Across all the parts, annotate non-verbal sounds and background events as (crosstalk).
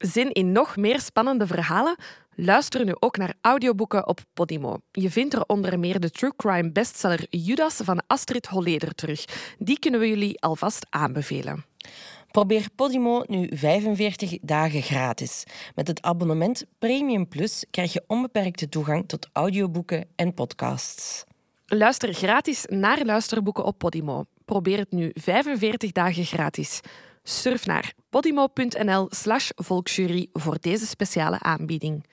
Zin in nog meer spannende verhalen? Luister nu ook naar audioboeken op Podimo. Je vindt er onder meer de true crime bestseller Judas van Astrid Holleder terug. Die kunnen we jullie alvast aanbevelen. Probeer Podimo nu 45 dagen gratis. Met het abonnement Premium Plus krijg je onbeperkte toegang tot audioboeken en podcasts. Luister gratis naar luisterboeken op Podimo. Probeer het nu 45 dagen gratis. Surf naar podimo.nl slash volksjury voor deze speciale aanbieding.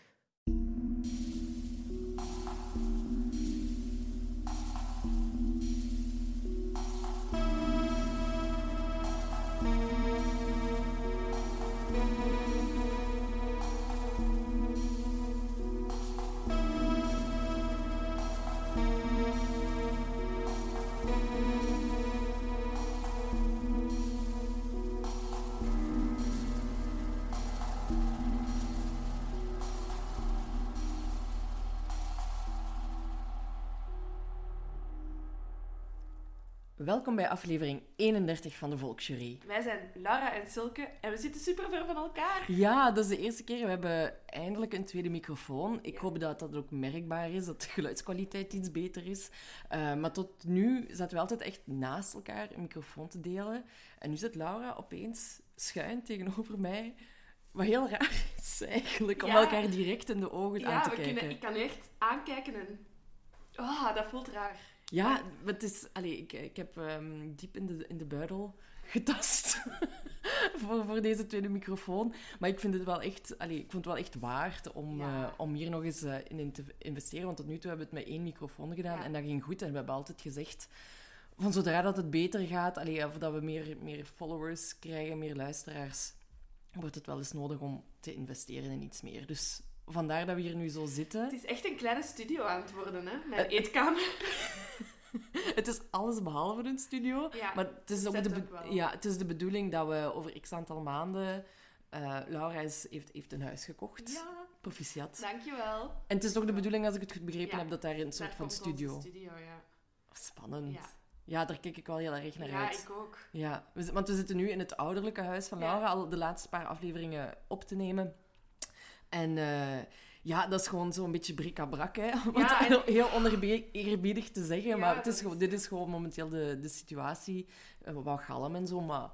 Welkom bij aflevering 31 van de Volksjury. Wij zijn Laura en Silke en we zitten super ver van elkaar. Ja, dat is de eerste keer. We hebben eindelijk een tweede microfoon. Ik hoop dat dat ook merkbaar is, dat de geluidskwaliteit iets beter is. Uh, maar tot nu zaten we altijd echt naast elkaar een microfoon te delen. En nu zit Laura opeens schuin tegenover mij. Wat heel raar is eigenlijk, om Ja. elkaar direct in de ogen aan Ja, te kijken. kunnen, ik kan echt aankijken en... Oh, dat voelt raar. Ja, het is... Allee, ik, ik heb ehm, diep in de, in de buidel getast (laughs) voor, voor deze tweede microfoon. Maar ik vind het wel echt... Allee, ik vond het wel echt waard om, Ja. eh, om hier nog eens eh, in, in te investeren. Want tot nu toe hebben we het met één microfoon gedaan Ja. en dat ging goed. En we hebben altijd gezegd... Van zodra dat het beter gaat, allee, of dat we meer, meer followers krijgen, meer luisteraars, wordt het wel eens nodig om te investeren in iets meer. Dus vandaar dat we hier nu zo zitten. Het is echt een kleine studio aan het worden, hè? Mijn Eh, eetkamer. (laughs) Het is alles behalve een studio. Ja, maar het is, ook de, wel. ja, het is de bedoeling dat we over x aantal maanden... eh, Laura is, heeft, heeft een huis gekocht. Ja, Proficiat. dankjewel. En het is toch de bedoeling, als ik het goed begrepen Ja. heb, dat daar een Daar soort van studio... studio, ja. Spannend. Ja. Ja. daar kijk ik wel heel erg naar Ja, uit. ik ook. Ja, want we zitten nu in het ouderlijke huis van Ja. Laura, al de laatste paar afleveringen op te nemen. En eh, ja, dat is gewoon zo'n beetje bric-à-brac, hè. (laughs) Om Ja, het en- heel oneerbiedig te zeggen. Ja, maar het is gewoon, dit is gewoon momenteel de, de situatie. Eh, wat galm en zo, maar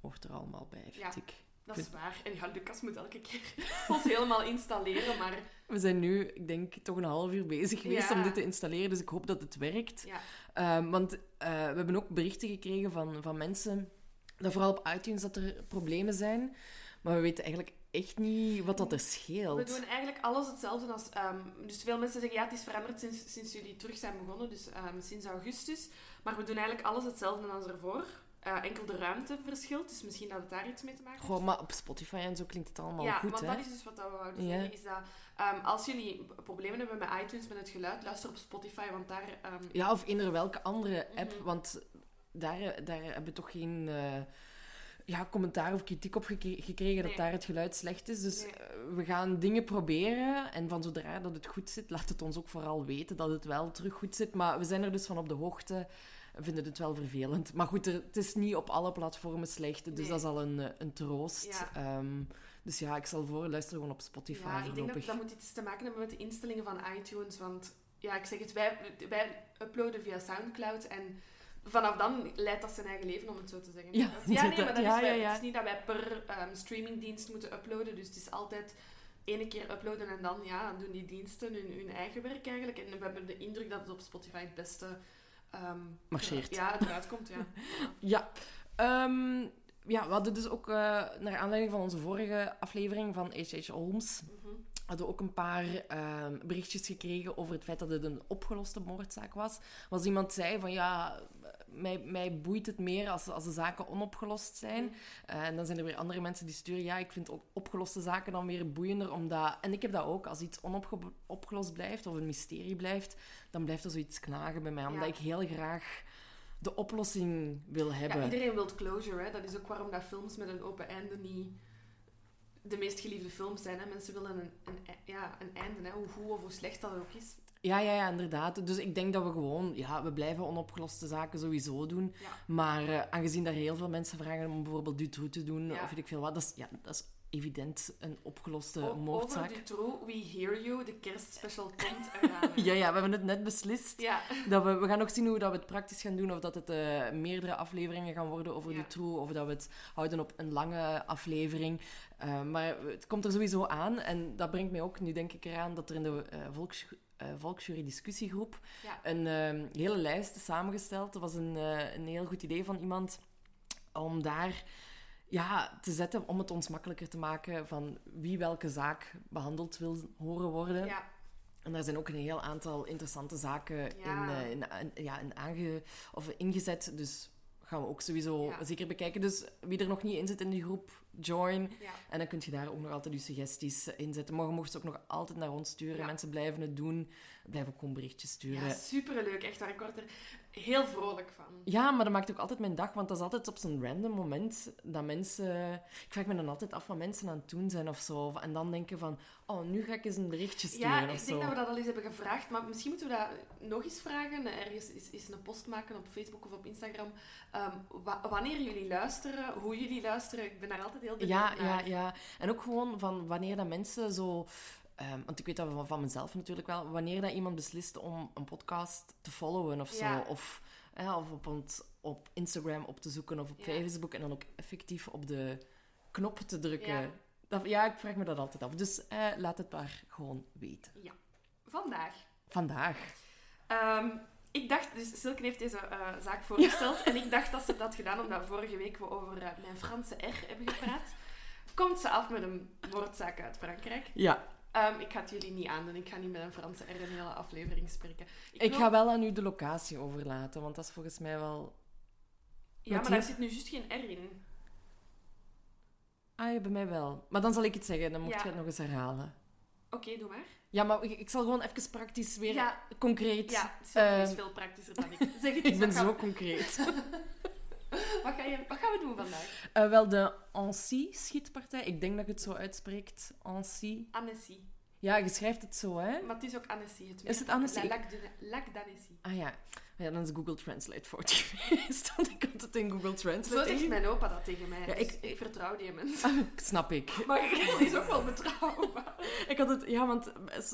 hoort er allemaal bij, vind Ja. ik. Dat is waar. En ja, Lucas moet elke keer (laughs) ons helemaal installeren, maar... We zijn nu, ik denk, toch een half uur bezig geweest Ja. om dit te installeren, dus ik hoop dat het werkt. Ja, Ehm, want eh, we hebben ook berichten gekregen van, van mensen, dat vooral op iTunes, dat er problemen zijn. Maar we weten eigenlijk echt niet wat dat er scheelt. we doen eigenlijk alles hetzelfde als... ehm, dus veel mensen zeggen, ja, het is veranderd sinds, sinds jullie terug zijn begonnen, dus ehm, sinds augustus. Maar we doen eigenlijk alles hetzelfde als ervoor. Eh, enkel de ruimte verschilt, dus misschien dat het daar iets mee te maken heeft. Goh, maar op Spotify en zo klinkt het allemaal ja, goed, want hè? dat is dus wat we wouden Ja. zeggen. Is dat, ehm, als jullie problemen hebben met iTunes, met het geluid, luister op Spotify, want daar... Ja, of eender welke andere app, Mhm. want daar, daar hebben we toch geen eh, ja, commentaar of kritiek op gekregen dat Nee. daar het geluid slecht is. Dus Nee. eh, we gaan dingen proberen en van zodra dat het goed zit, laat het ons ook vooral weten dat het wel terug goed zit. Maar we zijn er dus van op de hoogte en vinden het wel vervelend. Maar goed, er- het is niet op alle platformen slecht, dus Nee. dat is al een, eh, een troost. Ja. Ehm, dus ja, ik zal voor luisteren gewoon op Spotify Ja, ik denk dat dat moet iets te maken hebben met de instellingen van iTunes. Want ja, ik zeg het, wij, wij uploaden via Soundcloud en vanaf dan leidt dat zijn eigen leven, om het zo te zeggen. Ja, Dat is- ja nee, maar dat ja, is, ja, het is niet dat wij per ehm, streamingdienst moeten uploaden. Dus het is altijd ene keer uploaden en dan ja, doen die diensten hun, hun eigen werk eigenlijk. En we hebben de indruk dat het op Spotify het beste... ehm, Marcheert. Ja, eruit komt, ja. (laughs) Ja. Ehm, ja, we hadden dus ook, eh, naar aanleiding van onze vorige aflevering van H.H. Holmes, Mhm. hadden we ook een paar berichtjes gekregen over het feit dat het een opgeloste moordzaak was. Was iemand zei van ja, mij, mij boeit het meer als, als de zaken onopgelost zijn. Mhm. Eh, en dan zijn er weer andere mensen die sturen, ja, ik vind op- opgeloste zaken dan weer boeiender, omdat... En ik heb dat ook, als iets onopgelost blijft, of een mysterie blijft, dan blijft er zoiets knagen bij mij, omdat Ja. ik heel graag de oplossing wil hebben. Ja, iedereen wil closure. Hè? Dat is ook waarom dat films met een open einde niet de meest geliefde films zijn. Hè? Mensen willen een, een, ja, een einde, hè? hoe goed of hoe slecht dat ook is. Ja, ja, ja, inderdaad. Dus ik denk dat we gewoon... Ja, we blijven onopgeloste zaken sowieso doen. Ja. Maar eh, aangezien daar heel veel mensen vragen om bijvoorbeeld Dutroux te doen, Ja. of weet ik veel wat, dat is, ja, dat is evident een opgeloste O- moordzaak. Over Dutroux, We Hear You, de kerstspecial komt eraan. (laughs) Ja, ja, we hebben het net beslist. Ja. Dat we, we gaan nog zien hoe dat we het praktisch gaan doen. Of dat het eh, meerdere afleveringen gaan worden over. Dutroux. Of dat we het houden op een lange aflevering. Eh, maar het komt er sowieso aan. En dat brengt mij ook, nu denk ik eraan, dat er in de volks, eh, Volksjury discussiegroep Ja. een eh, hele lijst samengesteld. Dat was een, eh, een heel goed idee van iemand om daar ja, te zetten, om het ons makkelijker te maken van wie welke zaak behandeld wil horen worden. ja. En daar zijn ook een heel aantal interessante zaken Ja. in, eh, in, in- ja, in aange, of ingezet. Dus gaan we ook sowieso zeker bekijken. Dus wie er nog niet in zit in die groep, join. ja. En dan kun je daar ook nog altijd je suggesties eh, inzetten. Maar je mocht ze ook nog altijd naar ons sturen. Ja. Mensen blijven het doen. Blijven ook gewoon berichtjes sturen. Ja, superleuk. Echt waar. Ik word er heel vrolijk van. Ja, maar dat maakt ook altijd mijn dag, want dat is altijd op zo'n random moment dat mensen... Ik vraag me dan altijd af wat mensen aan het doen zijn of zo. En dan denken van, oh, nu ga ik eens een berichtje sturen Ja, ik zo. denk dat we dat al eens hebben gevraagd, maar misschien moeten we dat nog eens vragen. Ergens eens een post maken op Facebook of op Instagram. Ehm, wa- wanneer jullie luisteren, hoe jullie luisteren. Ik ben daar altijd heel benieuwd Ja, ja, ja. En ook gewoon van wanneer dat mensen zo... ehm, want ik weet dat van, van mezelf natuurlijk wel. Wanneer dat iemand beslist om een podcast te followen of zo. Ja. Of, eh, of op, ons, op Instagram op te zoeken of op Ja. Facebook. En dan ook effectief op de knop te drukken. Ja. Dat, ja, ik vraag me dat altijd af. Dus eh, laat het maar gewoon weten. Vandaag. Vandaag. Ehm, ik dacht, dus Silke heeft deze eh, zaak voorgesteld. (laughs) En ik dacht dat ze dat had gedaan omdat vorige week we over eh, mijn Franse R hebben gepraat. Komt ze af met een moordzaak uit Frankrijk. Ja, Ehm, ik ga het jullie niet aandoen. Ik ga niet met een Franse R een hele aflevering spreken. ik wil- ga wel aan u de locatie overlaten. Want dat is volgens mij wel... Ja, maar daar zit nu juist geen R in. Ah ja, bij mij wel. Maar dan zal ik het zeggen. Dan moet Ja. je het nog eens herhalen. Oké, doe maar. Ja, maar ik, ik zal gewoon even praktisch weer Ja, concreet. ja Silke is Ehm, veel praktischer dan ik. (laughs) Zeg het Ik ben zo concreet. (laughs) (laughs) Wat, ga je, wat gaan we doen vandaag? Eh, wel, de Annecy-schietpartij. Ik denk dat je het zo uitspreekt. Annecy. Annecy. Ja, je schrijft het zo, hè? Maar het is ook Annecy. Het Is het Annecy? La- Lac d'Annecy. Ah ja. Ja, dan is Google Translate fout (laughs) geweest. Want ik had het in Google Zo Translate. zegt in- mijn opa dat tegen mij. Ja, dus ik- ik, vertrouw die mensen. Ah, snap ik. (laughs) Maar die is ook wel betrouwbaar. Ik had het... Ja, want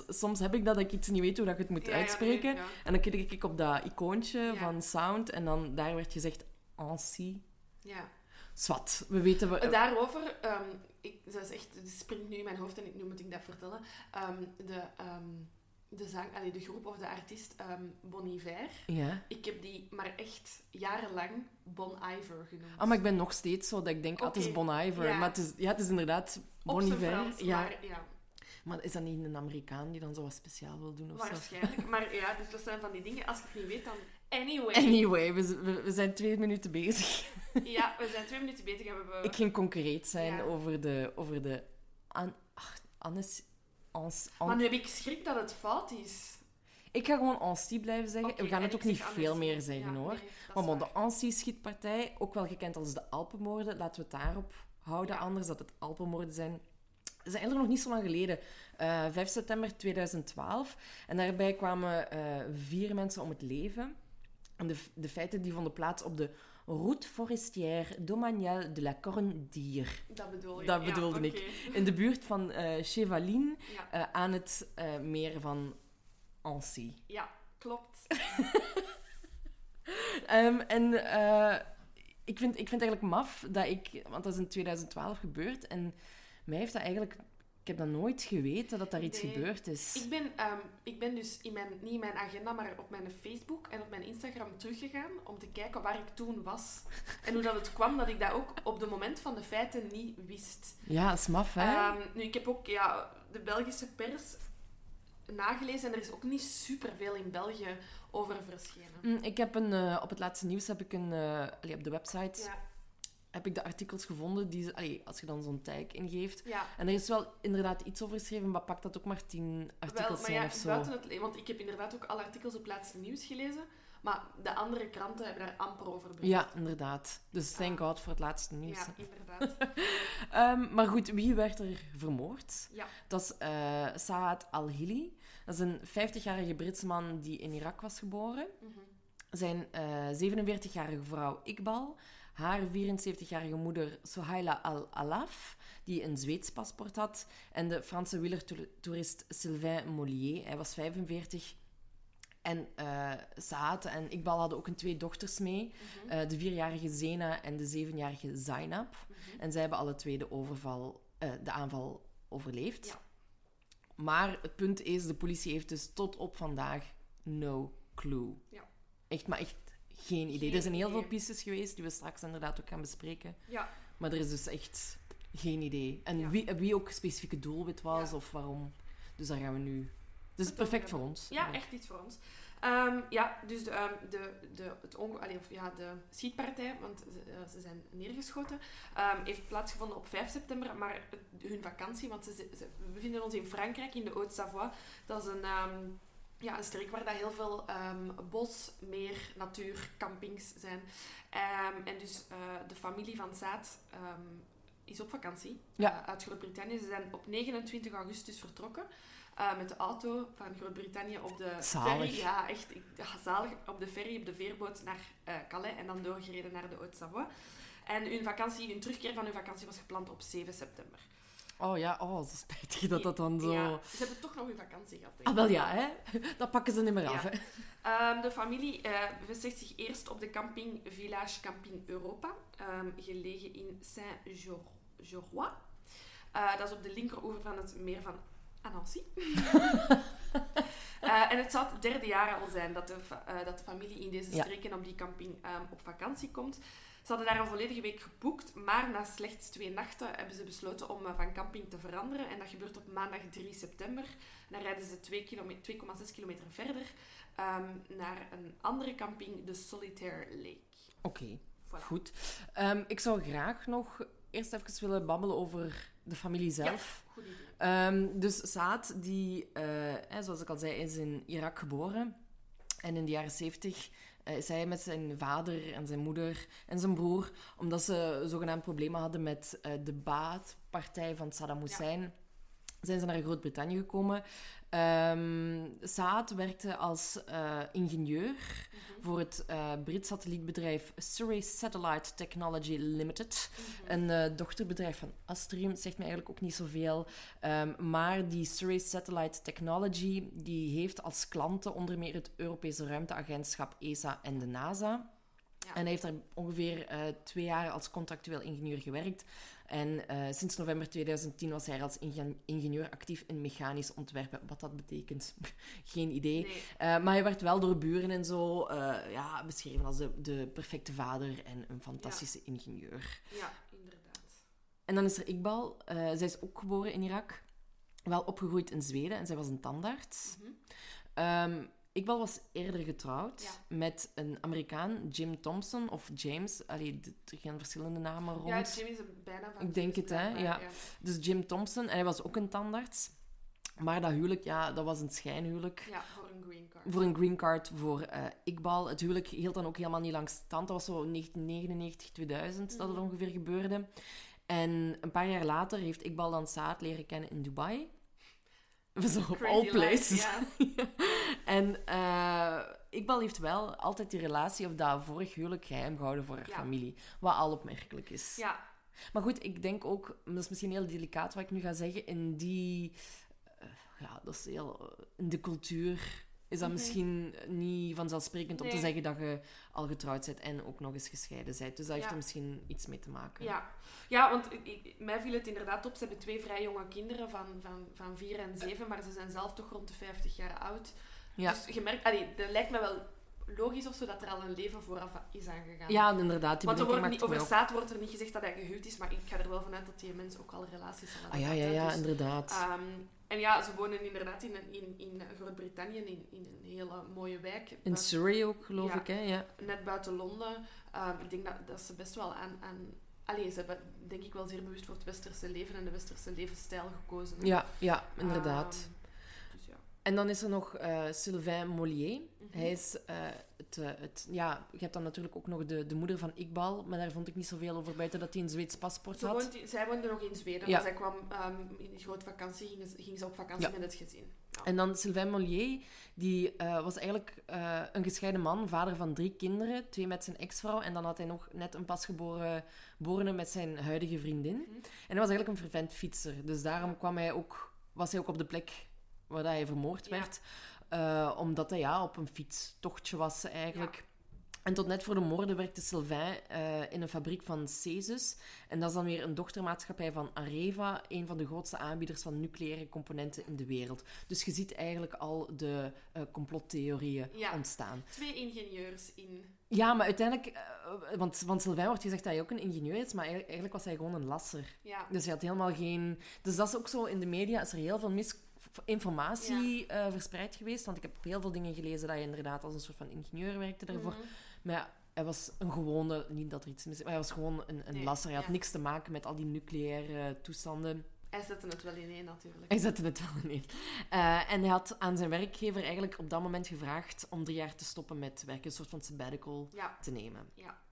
soms heb ik dat ik iets niet weet hoe dat je het moet Ja, ja, uitspreken. nee. En dan klik ik op dat icoontje van sound. En dan daar werd gezegd Annecy. Ja. Zwat. We weten... We, Daarover, ehm, ik, dat is echt, het springt nu in mijn hoofd en ik, nu moet ik dat vertellen. Ehm, de, ehm, de, zang, allee, de groep of de artiest Bon Iver, ja. ik heb die maar echt jarenlang Bon Iver genoemd. Ah, maar ik ben nog steeds zo dat ik denk, ah, het is. Bon Iver. Ja. Maar het is, ja, het is inderdaad Bon Iver. Frans, ja. maar ja, Maar is dat niet een Amerikaan die dan zo wat speciaal wil doen of zo? waarschijnlijk. Maar ja, dus dat zijn van die dingen, als je het niet weet, dan... Anyway. Anyway, we, z- we, we zijn twee minuten bezig. Ja, we zijn twee minuten bezig en we hebben... Ik ging concreet zijn Ja. over de... Over de an, ach, Annes, ans, an- Maar nu heb ik schrik dat het fout is. ik ga gewoon Annecy blijven zeggen. We gaan het ook niet veel meer zeggen, Ja, hoor. nee, Maar bon, de waar. Annecy-schietpartij, ook wel gekend als de Alpenmoorden, laten we het daarop houden, Ja. anders dat het Alpenmoorden zijn. Ze zijn eigenlijk nog niet zo lang geleden, eh 5 september 2012. En daarbij kwamen eh, vier mensen om het leven. De, de feiten die vonden plaats op de Route forestière domaniale de la Corne d'Ire. Dat bedoel ik. Dat ja, bedoelde ik. In de buurt van eh Chevaline, Ja, eh, aan het eh, meer van Annecy. ja, klopt. (laughs) Ehm, en ik, vind, ik vind eigenlijk maf dat ik... Want dat is in 2012 gebeurd. En mij heeft dat eigenlijk... Ik heb dat nooit geweten dat daar iets Nee. gebeurd is. Ik ben, ehm, ik ben dus in mijn, niet in mijn agenda, maar op mijn Facebook en op mijn Instagram teruggegaan om te kijken waar ik toen was. En hoe dat het kwam dat ik dat ook op het moment van de feiten niet wist. Ja, dat is maf, hè? Ehm, nu, ik heb ook ja, de Belgische pers nagelezen en er is ook niet superveel in België over verschenen. Mm, ik heb een... eh, op het laatste nieuws heb ik een... allee, op de website Ja, heb ik de artikels gevonden. Die, allee, als je dan zo'n tag ingeeft. ja. En er is wel inderdaad iets over geschreven, maar pak dat ook maar tien artikels Wel, maar zijn ja, of zo. buiten het... Want ik heb inderdaad ook alle artikels op laatste nieuws gelezen, maar de andere kranten hebben daar amper over bericht. Ja, inderdaad. Dus thank God voor het laatste nieuws. Ja, inderdaad. (laughs) Ehm, maar goed, wie werd er vermoord? Ja. Dat is eh Saad al-Hili. Dat is een 50-jarige Britse man die in Irak was geboren. Mhm. Zijn eh 47-jarige vrouw Iqbal, haar 74-jarige moeder Sohaila Al-Alaf, die een Zweeds paspoort had, en de Franse wielertoerist Sylvain Mollier, hij was 45. En uh, Saad en Iqbal hadden ook een twee dochters mee. Uh, de vierjarige Zena en de zevenjarige Zainab. En zij hebben alle twee de, overval, uh, de aanval overleefd. Ja. Maar het punt is, de politie heeft dus tot op vandaag no clue. Ja. Echt, maar echt geen idee. Geen er zijn heel idee. veel pistes geweest die we straks inderdaad ook gaan bespreken. Ja, Maar er is dus echt geen idee. En Ja. wie, wie ook specifieke doelwit was Ja. of waarom. Dus daar gaan we nu... Dus perfect voor ons. Ja, echt iets voor ons. Ehm, ja, dus de, ehm, de, de, het onge allee, of ja, de schietpartij, want ze, eh, ze zijn neergeschoten, ehm, heeft plaatsgevonden op 5 september. Maar het- hun vakantie, want ze, ze- we bevinden ons in Frankrijk, in de Haute-Savoie. Dat is een, ja, een streek waar dat heel veel ehm, bos, meer, natuur, campings zijn. Ehm, en dus eh, de familie van Saad ehm, is op vakantie Ja. eh, uit Groot-Brittannië. Ze zijn op 29 augustus vertrokken. eh, met de auto van Groot-Brittannië op de Zalig. ferry. Ja, echt ja, zalig. Op de ferry, op de veerboot naar Calais en dan doorgereden naar de Haute-Savoie. En hun vakantie, hun terugkeer van hun vakantie was gepland op 7 september. Oh ja, oh, zo spijtig dat dat dan zo... Ja, ze hebben toch nog hun vakantie gehad. denk Ah, wel ja, hè. (laughs) Dat pakken ze niet meer af, Ja. hè. Ehm, de familie eh, bevestigt zich eerst op de camping Village Camping Europa, ehm, gelegen in Saint-Gerois. Eh, dat is op de linkeroever van het meer van Anansi. (laughs) Eh, en het zou het derde jaar al zijn dat de, dat de familie in deze streken op die camping ehm, op vakantie komt. Ze hadden daar een volledige week geboekt, maar na slechts twee nachten hebben ze besloten om eh, van camping te veranderen. En dat gebeurt op maandag 3 september. Dan rijden ze 2,6 km, kilometer verder ehm, naar een andere camping, de Solitaire Lake. Oké, voilà. goed. Ehm, ik zou graag nog eerst even willen babbelen over de familie zelf. Ja, goed idee. Ehm, dus Saad, die, eh, zoals ik al zei, is in Irak geboren. En in de jaren 70 eh, Is hij met zijn vader en zijn moeder en zijn broer, omdat ze zogenaamd problemen hadden met eh, de baatpartij van Saddam Hussein zijn ze naar Groot-Brittannië gekomen. Ehm Saad werkte als eh, ingenieur voor het eh Brits satellietbedrijf Surrey Satellite Technology Limited. Een eh, dochterbedrijf van Astrium, zegt me eigenlijk ook niet zoveel. Ehm, maar die Surrey Satellite Technology die heeft als klanten onder meer het Europese ruimteagentschap ESA en de NASA. Ja. En hij heeft daar ongeveer twee jaar als contractueel ingenieur gewerkt. En eh, sinds november 2010 was hij als ingen- ingenieur actief in mechanisch ontwerpen. Wat dat betekent, (laughs) geen idee. Nee. Eh, maar hij werd wel door buren en zo eh, ja, beschreven als de, de perfecte vader en een fantastische ingenieur. Ja, inderdaad. En dan is er Iqbal. Zij is ook geboren in Irak. Wel opgegroeid in Zweden en zij was een tandarts. Mhm. Ehm, Iqbal was eerder getrouwd Ja. met een Amerikaan, Jim Thompson of James. Allee, er gaan verschillende namen rond. Ja, Jim is bijna van Ik denk het, hè, ja. Dus Jim Thompson, en hij was ook een tandarts. Maar dat huwelijk, ja, dat was een schijnhuwelijk. Ja, voor een green card. Voor een green card voor eh Iqbal. Het huwelijk hield dan ook helemaal niet lang stand. Dat was zo 1999, 2000 dat het Mhm. ongeveer gebeurde. En een paar jaar later heeft Iqbal dan Saad leren kennen in Dubai. Zo op all life, places. (laughs) En eh Iqbal heeft wel altijd die relatie of dat vorig huwelijk geheim gehouden voor haar Ja. familie. Wat al opmerkelijk is. Ja, Maar goed, ik denk ook, dat is misschien heel delicaat wat ik nu ga zeggen, in die, eh, ja, dat is heel, eh, in de cultuur is dat Mhm. misschien niet vanzelfsprekend om te zeggen dat je al getrouwd bent en ook nog eens gescheiden bent. Dus dat heeft er misschien iets mee te maken. ja. ja want ik, mij viel het inderdaad op. Ze hebben twee vrij jonge kinderen van, van, van vier en zeven, maar ze zijn zelf toch rond de 50 jaar oud. Ja. Dus je merkt, allee, dat lijkt me wel logisch of zo dat er al een leven vooraf is aangegaan. Ja, inderdaad. Die Want er wordt niet, over. Saad wordt er niet gezegd dat hij gehuwd is, maar ik ga er wel vanuit dat die mensen ook al relaties hebben. Ah ja, ja, ja, Dus, inderdaad. En ja, ze wonen inderdaad in, in, in Groot-Brittannië, in, in een hele mooie wijk. in buiten- Surrey ook, geloof Ja. ik, hè? Ja. net buiten Londen. Ehm, ik denk dat, dat ze best wel aan... aan Allee, ze hebben denk ik wel zeer bewust voor het westerse leven en de westerse levensstijl gekozen. hè. Ja, ja, inderdaad. Ehm, ja. En dan is er nog eh, Sylvain Mollier. Mhm. Hij is uh, het, uh, het... Ja, je hebt dan natuurlijk ook nog de, de moeder van Iqbal, maar daar vond ik niet zoveel over buiten dat hij een Zweeds paspoort had. woont, zij woonde nog in Zweden, Ja. maar zij kwam um, in die grote vakantie, ging, ze- ging ze op vakantie Ja. met het gezin. Ja. En dan Sylvain Mollier, die eh, was eigenlijk eh, een gescheiden man, vader van drie kinderen, twee met zijn ex-vrouw. En dan had hij nog net een pasgeboren geborene met zijn huidige vriendin. Mhm. En hij was eigenlijk een fervent fietser. Dus daarom kwam hij ook, was hij ook op de plek waar dat hij vermoord werd. Eh, omdat hij ja, op een fietstochtje was eigenlijk. En tot net voor de moorden werkte Sylvain eh, in een fabriek van Cesus. En dat is dan weer een dochtermaatschappij van Areva, een van de grootste aanbieders van nucleaire componenten in de wereld. Dus je ziet eigenlijk al de eh, complottheorieën Ja. ontstaan. Twee ingenieurs in... Ja, maar uiteindelijk, want van Sylvain wordt gezegd dat hij ook een ingenieur is, maar eigenlijk, was hij gewoon een lasser. Ja, Dus hij had helemaal geen. Dus dat is ook zo in de media is er heel veel misinformatie eh, verspreid geweest. Want ik heb heel veel dingen gelezen dat hij inderdaad als een soort van ingenieur werkte daarvoor. Mhm. Maar ja, hij was een gewone, niet dat er iets mis is, maar hij was gewoon een, een Nee, lasser. Hij had niks te maken met al die nucleaire toestanden. Hij zette het wel ineen, natuurlijk. Hij zette het wel in. Eh, en hij had aan zijn werkgever eigenlijk op dat moment gevraagd om drie jaar te stoppen met werken, een soort van sabbatical Ja, te nemen. ja.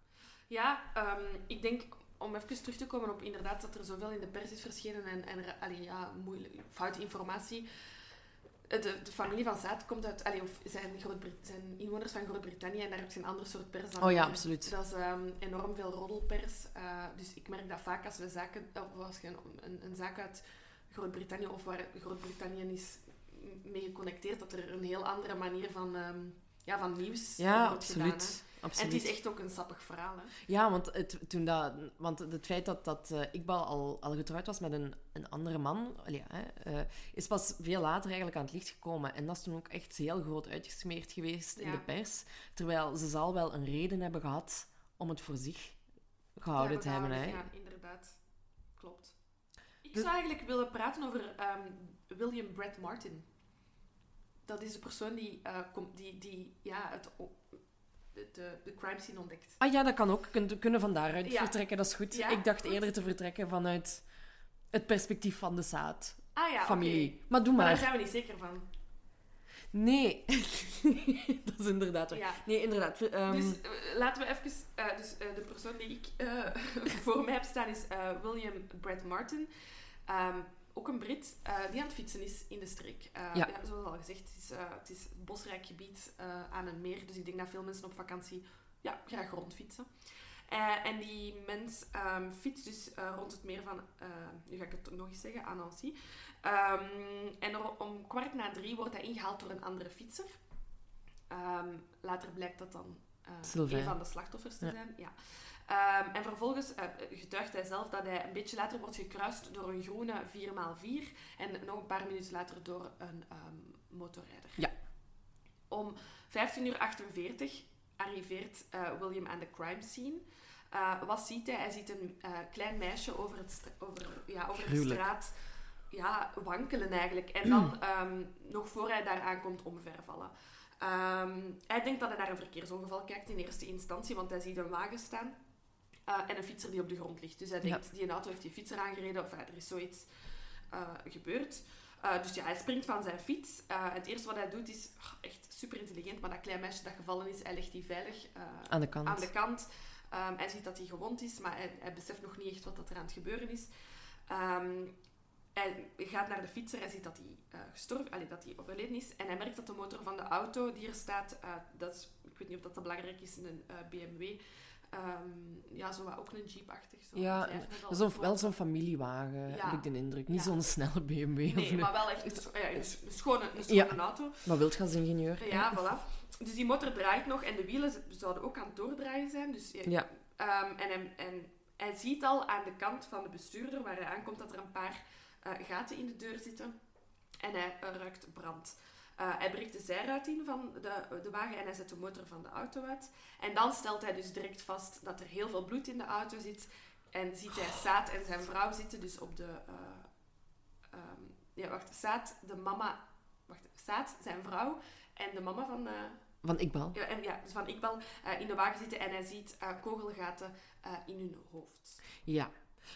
Ja, ehm, ik denk, om even terug te komen op inderdaad dat er zoveel in de pers is verschenen en, en allee, ja, moeilijk, foute informatie. De, de familie van Zaad komt uit, allee, of zijn, zijn inwoners van Groot-Brittannië en daar heb je een ander soort pers dan. Oh ja, absoluut. Dat is ehm, enorm veel roddelpers. eh, dus ik merk dat vaak als we zaken, of als je een, een, een zaak uit Groot-Brittannië of waar Groot-Brittannië is mee geconnecteerd, dat er een heel andere manier van, ehm, ja, van nieuws Ja, wordt gedaan. hè. Absoluut. En het is echt ook een sappig verhaal. Hè? Ja, want het, toen dat, want het feit dat, dat eh, Iqbal al, al getrouwd was met een, een andere man, ja, eh, is pas veel later eigenlijk aan het licht gekomen. En dat is toen ook echt heel groot uitgesmeerd geweest in de pers. Terwijl ze zal wel een reden hebben gehad om het voor zich gehouden te hebben. Hè. Ja, inderdaad. Klopt. Ik Dus- zou eigenlijk willen praten over ehm, William Brett Martin. Dat is de persoon die, komt, die, die ja, het, de, de, de crime scene ontdekt. Ah ja, dat kan ook. Kun, kunnen van daaruit Ja. vertrekken, dat is goed. Ja, Ik dacht goed. eerder te vertrekken vanuit het perspectief van de Saad-familie. Ah ja, oké. Maar doe Maar maar. daar zijn we niet zeker van. Nee. (laughs) dat is inderdaad waar. Ja. Nee, inderdaad. Ehm, Dus eh, laten we even... eh, dus eh, de persoon die ik (laughs) voor mij heb staan is William Brett Martin. Ehm, ook een Brit eh, die aan het fietsen is in de streek. Eh, Ja. zoals al gezegd, het is, eh, het is een bosrijk gebied aan een meer. Dus ik denk dat veel mensen op vakantie ja, graag rondfietsen. En die mens ehm, fietst dus rond het meer van, nu ga ik het nog eens zeggen, aan Nancy. Ehm, en er, om kwart na drie wordt hij ingehaald door een andere fietser. Ehm, later blijkt dat dan een van de slachtoffers te Ja. zijn. Ja. Ehm, en vervolgens eh, getuigt hij zelf dat hij een beetje later wordt gekruist door een groene 4x4 en nog een paar minuten later door een ehm, motorrijder. Ja. Om 15.48 uur arriveert eh, William aan de crime scene. Eh, wat ziet hij? Hij ziet een klein meisje over, het over, ja, over de straat ja, wankelen eigenlijk. En dan, (clears throat) ehm, nog voor hij daar aankomt, omvervallen. Ehm, hij denkt dat hij naar een verkeersongeval kijkt in eerste instantie, want hij ziet een wagen staan eh, en een fietser die op de grond ligt. Dus hij Ja. denkt, die een auto heeft die fietser aangereden, of eh, er is zoiets eh, gebeurd. Eh, dus ja, hij springt van zijn fiets. Eh, het eerste wat hij doet is oh, echt super intelligent, maar dat klein meisje dat gevallen is, hij legt die veilig aan de kant. aan de kant. Ehm, hij ziet dat hij gewond is, maar hij, hij beseft nog niet echt wat dat er aan het gebeuren is. Ehm, hij gaat naar de fietser, hij ziet dat hij, gestorven, allee, dat hij overleden is. En hij merkt dat de motor van de auto die er staat, dat is, ik weet niet of dat, dat belangrijk is, een eh, BMW. Ehm, ja, zo ook een jeep-achtig. zo. Ja, Dat is wel zo'n familiewagen, Ja. heb ik de indruk. Niet Ja. zo'n snelle BMW. of Nee, een- maar wel echt een, ja, een, schone, een schone auto. Maar wildgasingenieur. Ja, voilà. Dus die motor draait nog en de wielen zouden ook aan het doordraaien zijn. Dus, ja. Ja. Ehm, en, hij, en hij ziet al aan de kant van de bestuurder, waar hij aankomt, dat er een paar eh, gaten in de deur zitten. En hij eh, ruikt brand. Eh, hij breekt de zijruit in van de, de wagen en hij zet de motor van de auto uit. En dan stelt hij dus direct vast dat er heel veel bloed in de auto zit. En ziet hij Saad en zijn vrouw zitten dus op de... ehm, ja, wacht. Saad, de mama... Wacht. Saad, zijn vrouw en de mama van... eh, Van Iqbal. ja, en, ja, dus van Iqbal in de wagen zitten en hij ziet kogelgaten in hun hoofd. Ja.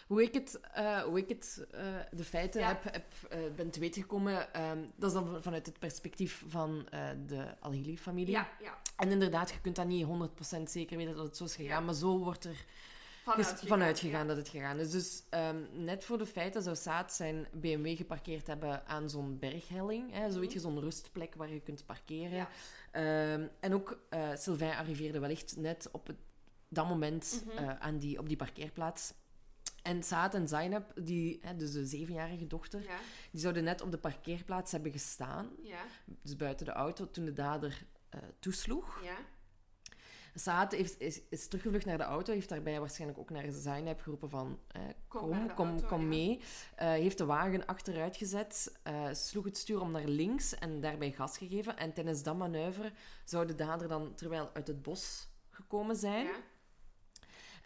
Hoe ik het, eh, hoe ik het eh, de feiten Ja. heb, heb, eh, ben te weten gekomen, ehm, dat is dan van- vanuit het perspectief van de Al-Hili-familie. Ja, ja. En inderdaad, je kunt dat niet 100% zeker weten dat het zo is gegaan, maar zo wordt er Vanuit gegaan, vanuit ja. gegaan dat het gegaan is. Dus ehm, net voor de feiten zou Saad zijn BMW geparkeerd hebben aan zo'n berghelling. Hè, zo weet je, zo'n rustplek waar je kunt parkeren. Ehm, en ook Sylvain arriveerde wellicht net op het, dat moment Mhm. aan die, op die parkeerplaats. En Saad en Zainab, die, hè, dus de zevenjarige dochter, Ja, die zouden net op de parkeerplaats hebben gestaan. ja, Dus buiten de auto, toen de dader eh, toesloeg. ja. Saad heeft, is, is teruggevlucht naar de auto, heeft daarbij waarschijnlijk ook naar Zainab geroepen van eh, Kom kom, kom, auto, kom ja. mee. Eh, heeft de wagen achteruit gezet, sloeg het stuur om naar links en daarbij gas gegeven. En tijdens dat manoeuvre zou de dader dan terwijl uit het bos gekomen zijn. ja.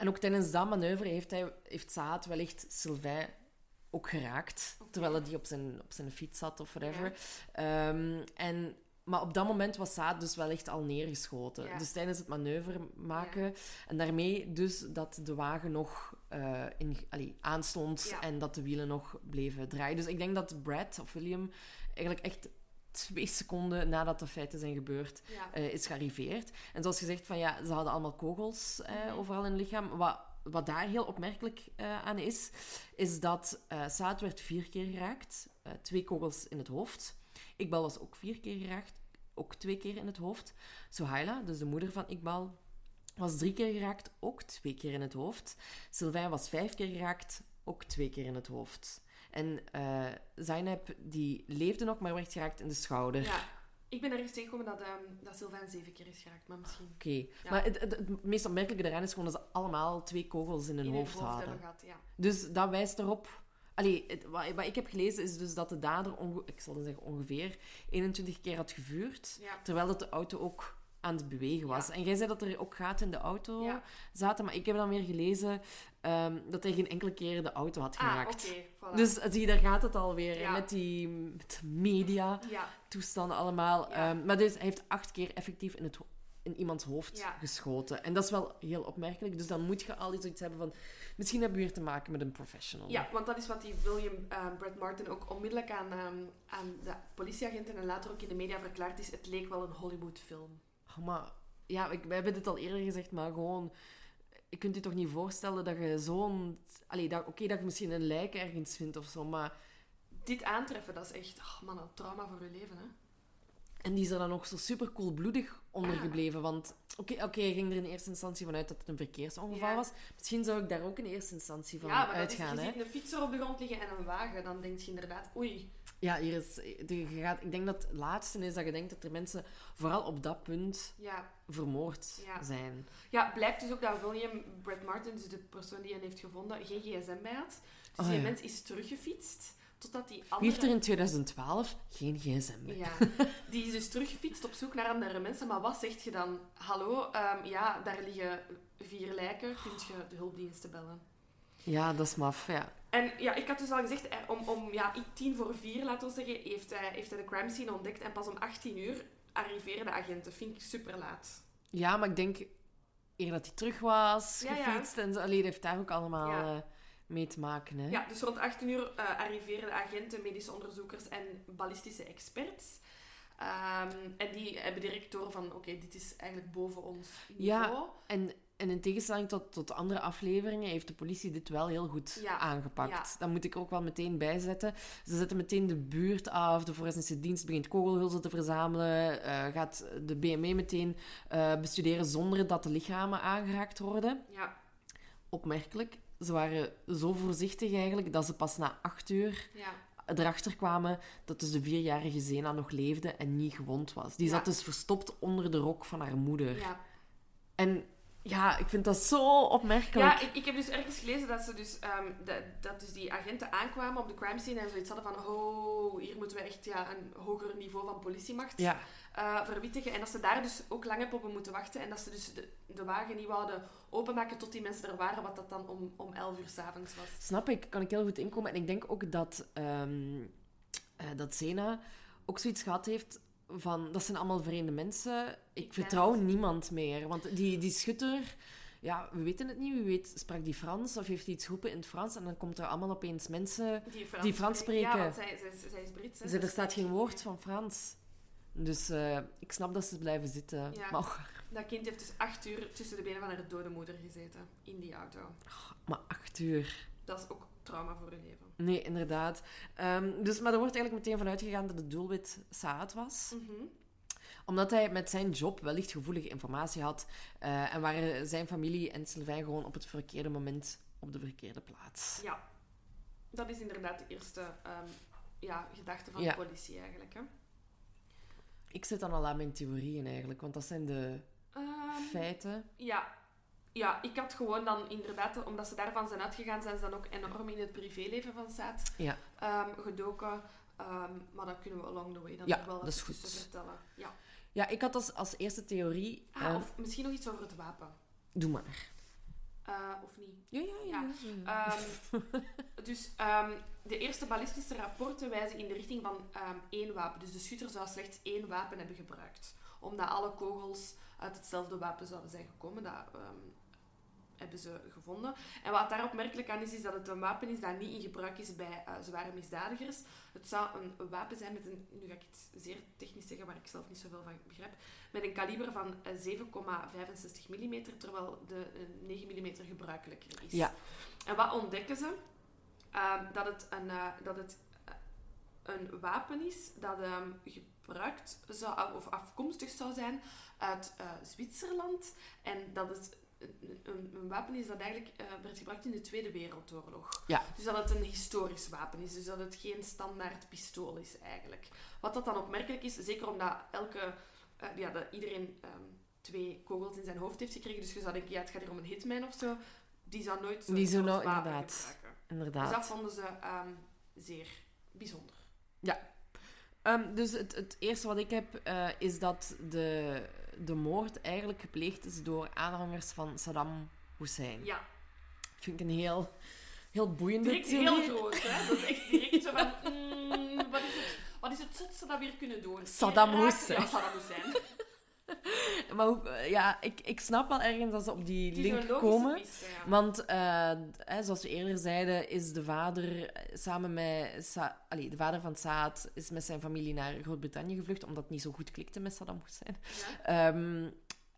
En ook tijdens dat manoeuvre heeft, hij, heeft Saad wellicht Sylvain ook geraakt. Terwijl hij op zijn, op zijn fiets zat of whatever. Ehm, en, maar op dat moment was Saad dus wellicht al neergeschoten. Ja. Dus tijdens het manoeuvre maken. En daarmee dus dat de wagen nog eh, in, allee, aanstond en dat de wielen nog bleven draaien. Dus ik denk dat Brad of William eigenlijk echt twee seconden nadat de feiten zijn gebeurd ja. eh, is gearriveerd. En zoals gezegd, van, ja, ze hadden allemaal kogels eh, Mhm. overal in het lichaam. Wat, wat daar heel opmerkelijk eh, aan is, is dat Saad werd vier keer geraakt. twee kogels in het hoofd. Iqbal was ook vier keer geraakt. Ook twee keer in het hoofd. Sohaila, dus de moeder van Iqbal, was drie keer geraakt. Ook twee keer in het hoofd. Sylvain was vijf keer geraakt. Ook twee keer in het hoofd. En eh Zainab, die leefde nog, maar werd geraakt in de schouder. Ja. Ik ben ergens tegengekomen dat, ehm dat Sylvain zeven keer is geraakt, maar misschien Oké, Ja. maar het, het, het meest opmerkelijke daaraan is gewoon dat ze allemaal twee kogels in hun in hoofd hun hoofd hadden. gehad. Ja. Dus dat wijst erop... Allee, het- wat, wat ik heb gelezen is dus dat de dader, onge- ik zal dan zeggen ongeveer, 21 keer had gevuurd, Ja. terwijl dat de auto ook aan het bewegen was. Ja. En jij zei dat er ook gaten in de auto Ja. zaten, maar ik heb dan weer gelezen ehm, dat hij geen enkele keer de auto had Ah, geraakt. Voilà. Dus zie, daar gaat het alweer, Ja. met die met media Ja, toestanden allemaal. Ja. Ehm, maar dus, hij heeft acht keer effectief in, het, in iemands hoofd geschoten. En dat is wel heel opmerkelijk. Dus dan moet je al iets hebben van... Misschien hebben we hier te maken met een professional. ja, want dat is wat die William eh, Brad Martin ook onmiddellijk aan, ehm, aan de politieagenten en later ook in de media verklaard is. Het leek wel een Hollywoodfilm. Oh, maar ja, ik, we hebben dit al eerder gezegd, maar gewoon... Je kunt je toch niet voorstellen dat je zo'n... Oké dat je misschien een lijk ergens vindt of zo, maar... Dit aantreffen, dat is echt, oh man, een trauma voor je leven. Hè? En die is er dan nog zo super koelbloedig onder Ja. gebleven. Want oké, oké, je ging er in eerste instantie vanuit dat het een verkeersongeval Ja. was. Misschien zou ik daar ook in eerste instantie van ja, maar dat is, uitgaan. je hè? ziet een fietser op de grond liggen en een wagen. Dan denk je inderdaad, oei. Ja, hier is, je gaat, ik denk dat het laatste is dat je denkt dat er mensen vooral op dat punt Ja, vermoord Ja. zijn. Ja, blijkt dus ook dat William Brad Martin, dus de persoon die hen heeft gevonden, geen gsm bij had. Dus Oh, die ja. mens is teruggefietst, totdat die andere... Wie heeft er in 2012 geen gsm mee? Ja, die is dus teruggefietst op zoek naar andere mensen. Maar wat zeg je dan? Hallo, ehm, ja, daar liggen vier lijken. Kun je de hulpdiensten bellen? Ja, dat is maf, ja. En ja, ik had dus al gezegd, eh, om, om ja, tien voor vier, laten we zeggen, heeft hij, heeft hij de crime scene ontdekt. En pas om 18 uur arriveren de agenten. Vind ik super laat. Ja, maar ik denk eer dat hij terug was, Ja, ja. gefietst en zo. Allee, dat heeft daar ook allemaal Ja. eh, mee te maken, hè. Ja, dus rond 18 uur eh, arriveren de agenten, medische onderzoekers en ballistische experts. Ehm, en die hebben direct door van, oké, dit is eigenlijk boven ons niveau. Ja. En, en in tegenstelling tot, tot andere afleveringen heeft de politie dit wel heel goed Ja, aangepakt. ja. Dat moet ik ook wel meteen bijzetten. Ze zetten meteen de buurt af, de forensische dienst begint kogelhulzen te verzamelen, eh, gaat de BME meteen eh, bestuderen zonder dat de lichamen aangeraakt worden. Ja, Opmerkelijk. Ze waren zo voorzichtig eigenlijk dat ze pas na acht uur ja. erachter kwamen dat dus de vierjarige Zena nog leefde en niet gewond was. Die zat dus verstopt onder de rok van haar moeder. ja. En ja, ik vind dat zo opmerkelijk. Ja, ik, ik heb dus ergens gelezen dat, ze dus, ehm, dat, dat dus die agenten aankwamen op de crime scene en zoiets hadden van oh, hier moeten we echt ja, een hoger niveau van politiemacht Ja, eh, verwittigen. En dat ze daar dus ook lang op hebben moeten wachten en dat ze dus de, de wagen niet wouden openmaken tot die mensen er waren, wat dat dan om, om 11 uur s'avonds was. snap ik. Kan ik heel goed inkomen. En ik denk ook dat, eh, dat Zena ook zoiets gehad heeft van... Dat zijn allemaal vreemde mensen. Ik vertrouw niemand meer. Want die, die schutter... ja, we weten het niet. Wie weet, sprak die Frans of heeft hij iets geroepen in het Frans? En dan komt er allemaal opeens mensen Die Frans, Die Frans Ja, spreken. want zij, zij, zij is Brits. Hè? Dus er Dus staat geen zij- woord van Frans. Dus eh, ik snap dat ze blijven zitten. Ja. Maar, Dat kind heeft dus acht uur tussen de benen van haar dode moeder gezeten. In die auto. maar acht uur. Dat is ook trauma voor hun leven. Nee, inderdaad. Ehm, dus, maar er wordt eigenlijk meteen vanuit gegaan dat het doelwit Saad was. Mhm. Omdat hij met zijn job wellicht gevoelige informatie had. eh, en waren zijn familie en Sylvain gewoon op het verkeerde moment op de verkeerde plaats. Ja. Dat is inderdaad de eerste ehm, ja, gedachte van Ja. de politie eigenlijk. Hè. Ik zit dan al aan mijn theorieën eigenlijk, want dat zijn de Ehm, feiten. Ja. Ja, ik had gewoon dan inderdaad, omdat ze daarvan zijn uitgegaan, zijn ze dan ook enorm in het privéleven van Saad Ja. ehm, gedoken. Ehm, maar dat kunnen we along the way dan Ja, nog wel dat is goed. vertellen. Ja. Ja, ik had als, als eerste theorie... Ah, eh, of misschien nog iets over het wapen. Doe maar. Eh, of niet? Ja, ja, ja. ja. Ehm, (laughs) dus de eerste ballistische rapporten wijzen in de richting van één wapen. Dus de schutter zou slechts één wapen hebben gebruikt. Omdat alle kogels uit hetzelfde wapen zouden zijn gekomen. Dat ehm, hebben ze gevonden. En wat daar opmerkelijk aan is, is dat het een wapen is dat niet in gebruik is bij eh, zware misdadigers. Het zou een wapen zijn met een, nu ga ik het zeer technisch zeggen, waar ik zelf niet zoveel van begrijp, met een kaliber van eh, 7,65 mm, terwijl de eh, 9 mm gebruikelijker is. Ja. En wat ontdekken ze? Ehm, dat het, een, eh, dat het eh, een wapen is dat ehm, gebruikt zou, of afkomstig zou zijn uit eh, Zwitserland. En dat het een, wapen is dat eigenlijk eh, werd gebruikt in de Tweede Wereldoorlog. Ja. Dus dat het een historisch wapen is. Dus dat het geen standaard pistool is eigenlijk. Wat dat dan opmerkelijk is, zeker omdat elke, eh, ja, dat iedereen ehm, twee kogels in zijn hoofd heeft gekregen. Dus je zou denken, ja, het gaat hier om een hitman of zo. Die zou nooit zo'n Die zou soort nou- inderdaad. gebruiken. Inderdaad. Dus dat vonden ze ehm, zeer bijzonder. Ehm, dus het, het eerste wat ik heb, eh, is dat de, de moord eigenlijk gepleegd is door aanhangers van Saddam Hussein. Ja, Vind ik een heel, heel boeiende direct theorie. heel groot. Hè? Dat is echt direct zo van, mm, wat, is het, wat is het zotste dat we hier kunnen doen? Saddam? Hussein. Ja, Saddam Hussein. (laughs) Maar eh, ja, ik, ik snap wel ergens dat ze op die link komen. piste, ja. Want, eh, hè, zoals we eerder zeiden, is de vader eh, samen met... Sa Allee, de vader van Saad is met zijn familie naar Groot-Brittannië gevlucht, omdat het niet zo goed klikte met Saddam Hussein. Ja. Ehm,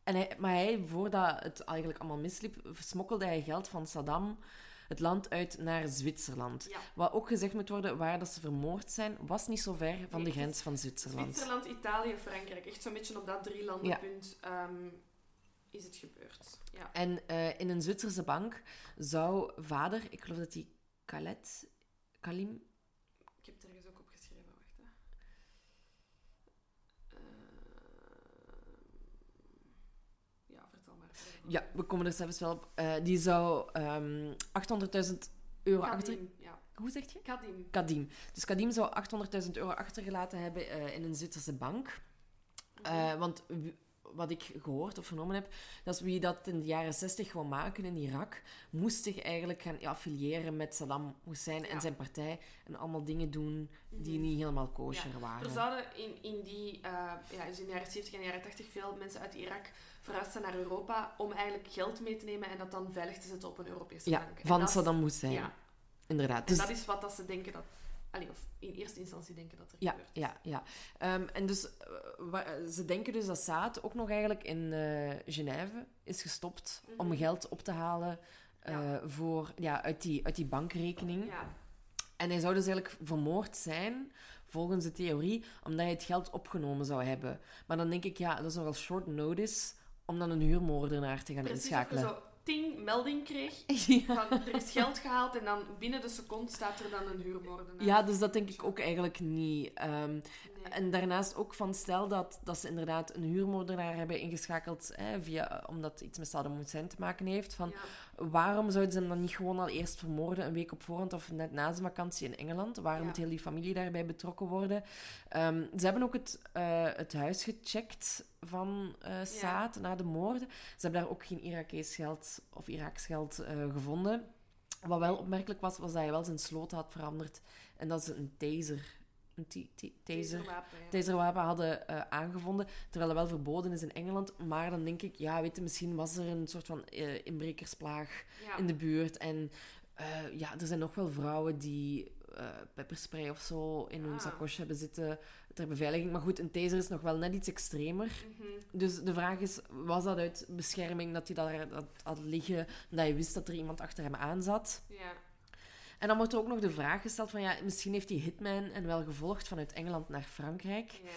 en hij, maar hij, voordat het eigenlijk allemaal misliep, smokkelde hij geld van Saddam het land uit naar Zwitserland. Ja. Wat ook gezegd moet worden, waar dat ze vermoord zijn, was niet zo ver van Nee, de grens van Zwitserland. Zwitserland, Italië, Frankrijk. Echt zo'n beetje op dat drie landenpunt ehm, is het gebeurd. Ja. En eh, in een Zwitserse bank zou vader, ik geloof dat hij Khaled, Kalim, Ik heb het ergens ook opgeschreven, wacht. Hè. Eh, ja, vertel maar. Ja, we komen er zelfs wel op, eh, die zou ehm 800.000 euro achter... Ja. Hoe zeg je? Kadim. Kadim. Dus Kadim zou 800.000 euro achtergelaten hebben eh, in een Zwitserse bank. Eh, want wat ik gehoord of vernomen heb, dat is wie dat in de jaren 60 wou maken in Irak, moest zich eigenlijk gaan affiliëren met Saddam Hussein en zijn partij en allemaal dingen doen die Mhm. niet helemaal kosher Ja. waren. Er zouden in, in die, ja, dus in de jaren 70 en jaren 80 veel mensen uit Irak verhuisd zijn naar Europa om eigenlijk geld mee te nemen en dat dan veilig te zetten op een Europese Ja, bank. Van Saddam Hussein. Ja, Inderdaad. en Dus, dat is wat dat ze denken dat... Allee, of in eerste instantie denken dat er ja, gebeurt. ja, ja. Ehm, en dus, eh, ze denken dus dat Saad ook nog eigenlijk in eh Genève is gestopt om Mhm. geld op te halen eh, voor, ja, uit, die, uit die bankrekening. Ja, En hij zou dus eigenlijk vermoord zijn, volgens de theorie, omdat hij het geld opgenomen zou hebben. Maar dan denk ik, ja, dat is nogal short notice om dan een huurmoordenaar te gaan precies inschakelen. zo ting melding kreeg (laughs) ja. van er is geld gehaald en dan binnen de seconde staat er dan een huurmoordenaar. ja, dus dat denk ik ook eigenlijk niet. Ehm, Nee. En daarnaast ook van stel dat, dat ze inderdaad een huurmoordenaar hebben ingeschakeld, hè, via, omdat iets met Saddam Hussein te maken heeft. Van, Ja. Waarom zouden ze hem dan niet gewoon al eerst vermoorden, een week op voorhand of net na zijn vakantie in Engeland? Waarom Ja. moet heel die familie daarbij betrokken worden? Ehm, ze hebben ook het, eh, het huis gecheckt van eh Saad na de moorden. Ze hebben daar ook geen Irakees geld of Iraaks geld eh, gevonden. Wat wel opmerkelijk was, was dat hij wel zijn sloten had veranderd en dat ze een taser een Taserwapen, ja. hadden eh, aangevonden, terwijl dat wel verboden is in Engeland. Maar dan denk ik, ja, weet je, misschien was er een soort van eh, inbrekersplaag Ja. in de buurt. En eh, ja, er zijn nog wel vrouwen die pepperspray of zo in hun Ah. sakosje hebben zitten ter beveiliging. Maar goed, een taser is nog wel net iets extremer. Mhm. Dus de vraag is, was dat uit bescherming dat hij daar had, had liggen, dat je wist dat er iemand achter hem aan zat? Ja. En dan wordt er ook nog de vraag gesteld van, ja, misschien heeft die hitman en wel gevolgd vanuit Engeland naar Frankrijk. Ja.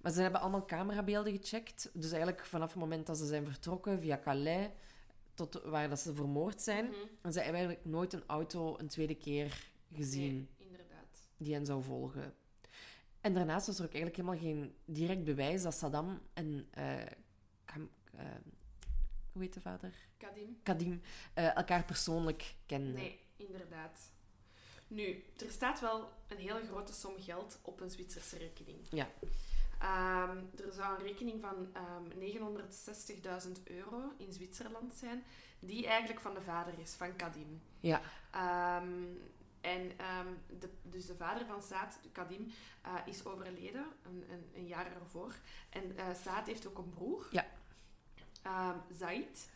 Maar ze hebben allemaal camerabeelden gecheckt. Dus eigenlijk vanaf het moment dat ze zijn vertrokken via Calais tot waar dat ze vermoord zijn. Mhm. En ze hebben eigenlijk nooit een auto een tweede keer gezien Nee, inderdaad. die hen zou volgen. En daarnaast was er ook eigenlijk helemaal geen direct bewijs dat Saddam en eh, Kam- eh, hoe heet de vader? Kadim? Kadim eh, elkaar persoonlijk kenden. Nee, inderdaad. Nu, er staat wel een hele grote som geld op een Zwitserse rekening. Ja. Ehm, er zou een rekening van ehm 960.000 euro in Zwitserland zijn, die eigenlijk van de vader is, van Kadim. Ja. Ehm, en de, dus de vader van Saad, Kadim, eh, is overleden een, een, een jaar ervoor. En eh Saad heeft ook een broer, Ja. Zaid.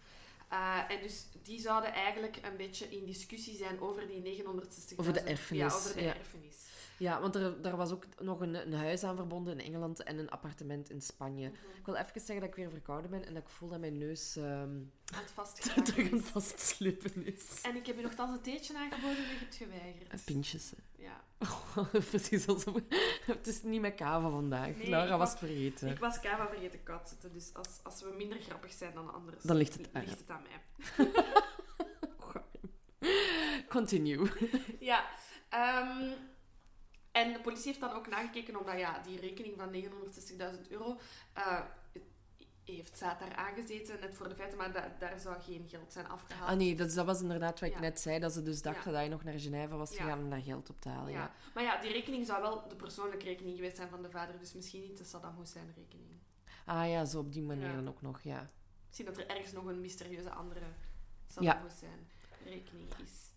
Eh, en dus die zouden eigenlijk een beetje in discussie zijn over die 960.000. Over de erfenis, Ja, over de ja. erfenis. Ja, want er, daar was ook nog een, een huis aan verbonden in Engeland en een appartement in Spanje. Mhm. Ik wil even zeggen dat ik weer verkouden ben en dat ik voel dat mijn neus ehm Aan het (laughs) aan is. En ik heb je nogthans een theetje aangeboden en je hebt geweigerd. En pintjes. hè. Ja. (laughs) Precies alsof... Het is niet met kava vandaag. Nee, Laura was vergeten. Ik was kava vergeten koud zetten, dus als, als we minder grappig zijn dan anders, Dan ligt het aan. ligt het aan mij. (laughs) Continue. Ja, ehm, en de politie heeft dan ook nagekeken omdat ja, die rekening van 960.000 euro eh, heeft Saad daar aangezeten, net voor de feiten, maar da- daar zou geen geld zijn afgehaald. Ah nee, dat, dat was inderdaad wat ik Ja. net zei, dat ze dus dachten Ja. dat je nog naar Genève was Ja. gegaan om daar geld op te halen. Ja. Maar ja, die rekening zou wel de persoonlijke rekening geweest zijn van de vader, dus misschien niet de Saddam Hussein rekening. Ah ja, zo op die manier dan ook nog, ja. Misschien dat er ergens nog een mysterieuze andere Saddam. Hussein rekening is.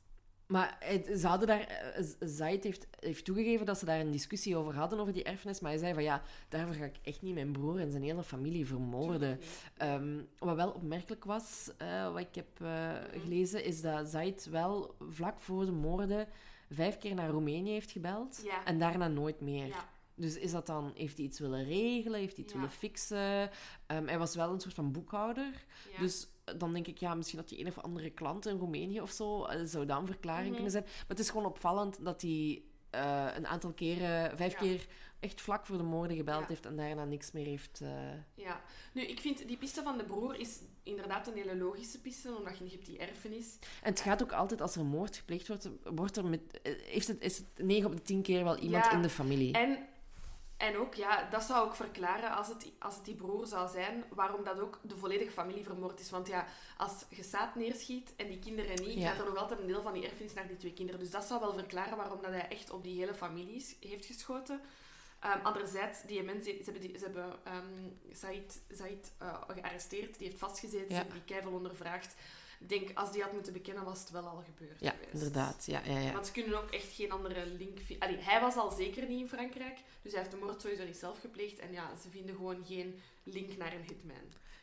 Maar het, ze hadden daar... eh, Zaid heeft, heeft toegegeven dat ze daar een discussie over hadden, over die erfenis. Maar hij zei van ja, daarvoor ga ik echt niet mijn broer en zijn hele familie vermoorden. Ehm, wat wel opmerkelijk was, eh, wat ik heb eh, gelezen, is dat Zaid wel vlak voor de moorden vijf keer naar Roemenië heeft gebeld. Ja. En daarna nooit meer. Ja. Dus is dat dan, heeft hij iets willen regelen, heeft hij iets Ja. willen fixen? Ehm, hij was wel een soort van boekhouder. Ja. Dus dan denk ik, ja, misschien dat hij een of andere klant in Roemenië of zo, eh, zou dat een verklaring Mhm. kunnen zijn. Maar het is gewoon opvallend dat hij eh, een aantal keren, vijf Ja. keer, echt vlak voor de moorden gebeld heeft en daarna niks meer heeft... eh, Ja, nu ik vind die piste van de broer is inderdaad een hele logische piste, omdat je niet hebt die erfenis. En het gaat ook altijd, als er moord gepleegd wordt, wordt er met, heeft het, is het 9 op de 10 keer wel iemand in de familie. En, en ook, ja, dat zou ook verklaren als het, als het die broer zou zijn, waarom dat ook de volledige familie vermoord is. Want ja, als je zaad neerschiet en die kinderen niet, Ja. gaat er nog altijd een deel van die erfenis naar die twee kinderen. Dus dat zou wel verklaren waarom dat hij echt op die hele familie heeft geschoten. Ehm, anderzijds, die mensen, ze hebben, die, ze hebben ehm Said, Said eh, gearresteerd, die heeft vastgezeten, Ja. die keivel ondervraagd. Ik denk, als die had moeten bekennen, was het wel al gebeurd Ja, geweest. inderdaad. Ja, ja, ja. Want ze kunnen ook echt geen andere link vinden. Allee, hij was al zeker niet in Frankrijk, dus hij heeft de moord sowieso niet zelf gepleegd. En ja, ze vinden gewoon geen link naar een hitman.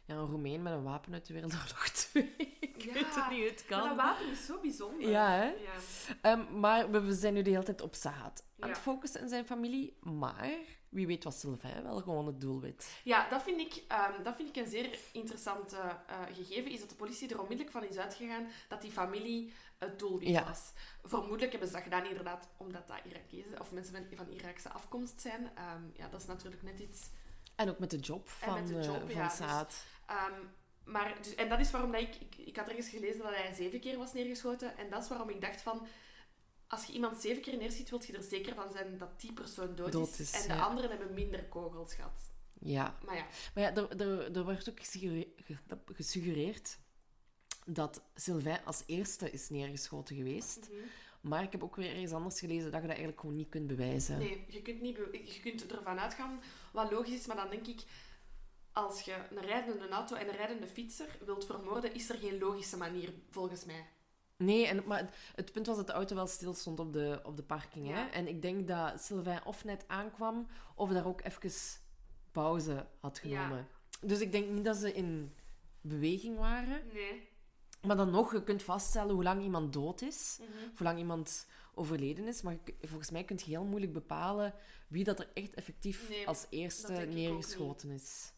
Ja, een Roemeen met een wapen uit de Wereldoorlog (laughs) 2. ik Ja, weet het niet, het Maar kan. dat wapen is zo bijzonder. Ja, hè? Ja. Ehm, maar we we zijn nu de hele tijd op Saad aan het focussen in zijn familie. Maar wie weet was Sylvain wel gewoon het doelwit. Ja, dat vind ik, ehm, dat vind ik een zeer interessant eh, gegeven. Is dat de politie er onmiddellijk van is uitgegaan dat die familie het doelwit Ja. was. Vermoedelijk hebben ze dat gedaan inderdaad omdat dat Irakezen of mensen van, Iraakse afkomst zijn. Ehm, ja, dat is natuurlijk net iets En ook met de job En van, met de eh, job, van ja, dus- Saad. Ehm, maar dus, en dat is waarom dat ik, ik... Ik had ergens gelezen dat hij zeven keer was neergeschoten. En dat is waarom ik dacht van... Als je iemand zeven keer neerschiet, wilt je er zeker van zijn dat die persoon dood, Dood is. is, En de ja. anderen hebben minder kogels gehad. Ja. Maar ja, Maar ja, er, er, er wordt ook gesuggereerd, dat Sylvain als eerste is neergeschoten geweest. Maar ik heb ook weer ergens anders gelezen dat je dat eigenlijk gewoon niet kunt bewijzen. nee, je kunt, niet je kunt ervan uitgaan wat logisch is. Maar dan denk ik... Als je een rijdende auto en een rijdende fietser wilt vermoorden, is er geen logische manier, volgens mij. Nee, en, maar het, punt was dat de auto wel stil stond op de, op de parking. Hè? En ik denk dat Sylvain of net aankwam, of daar ook even pauze had Ja. genomen. Dus ik denk niet dat ze in beweging waren. Nee. Maar dan nog, je kunt vaststellen hoe lang iemand dood is. Mhm. Hoe lang iemand overleden is. Maar volgens mij kun je heel moeilijk bepalen wie dat er echt effectief Nee, als eerste neergeschoten is.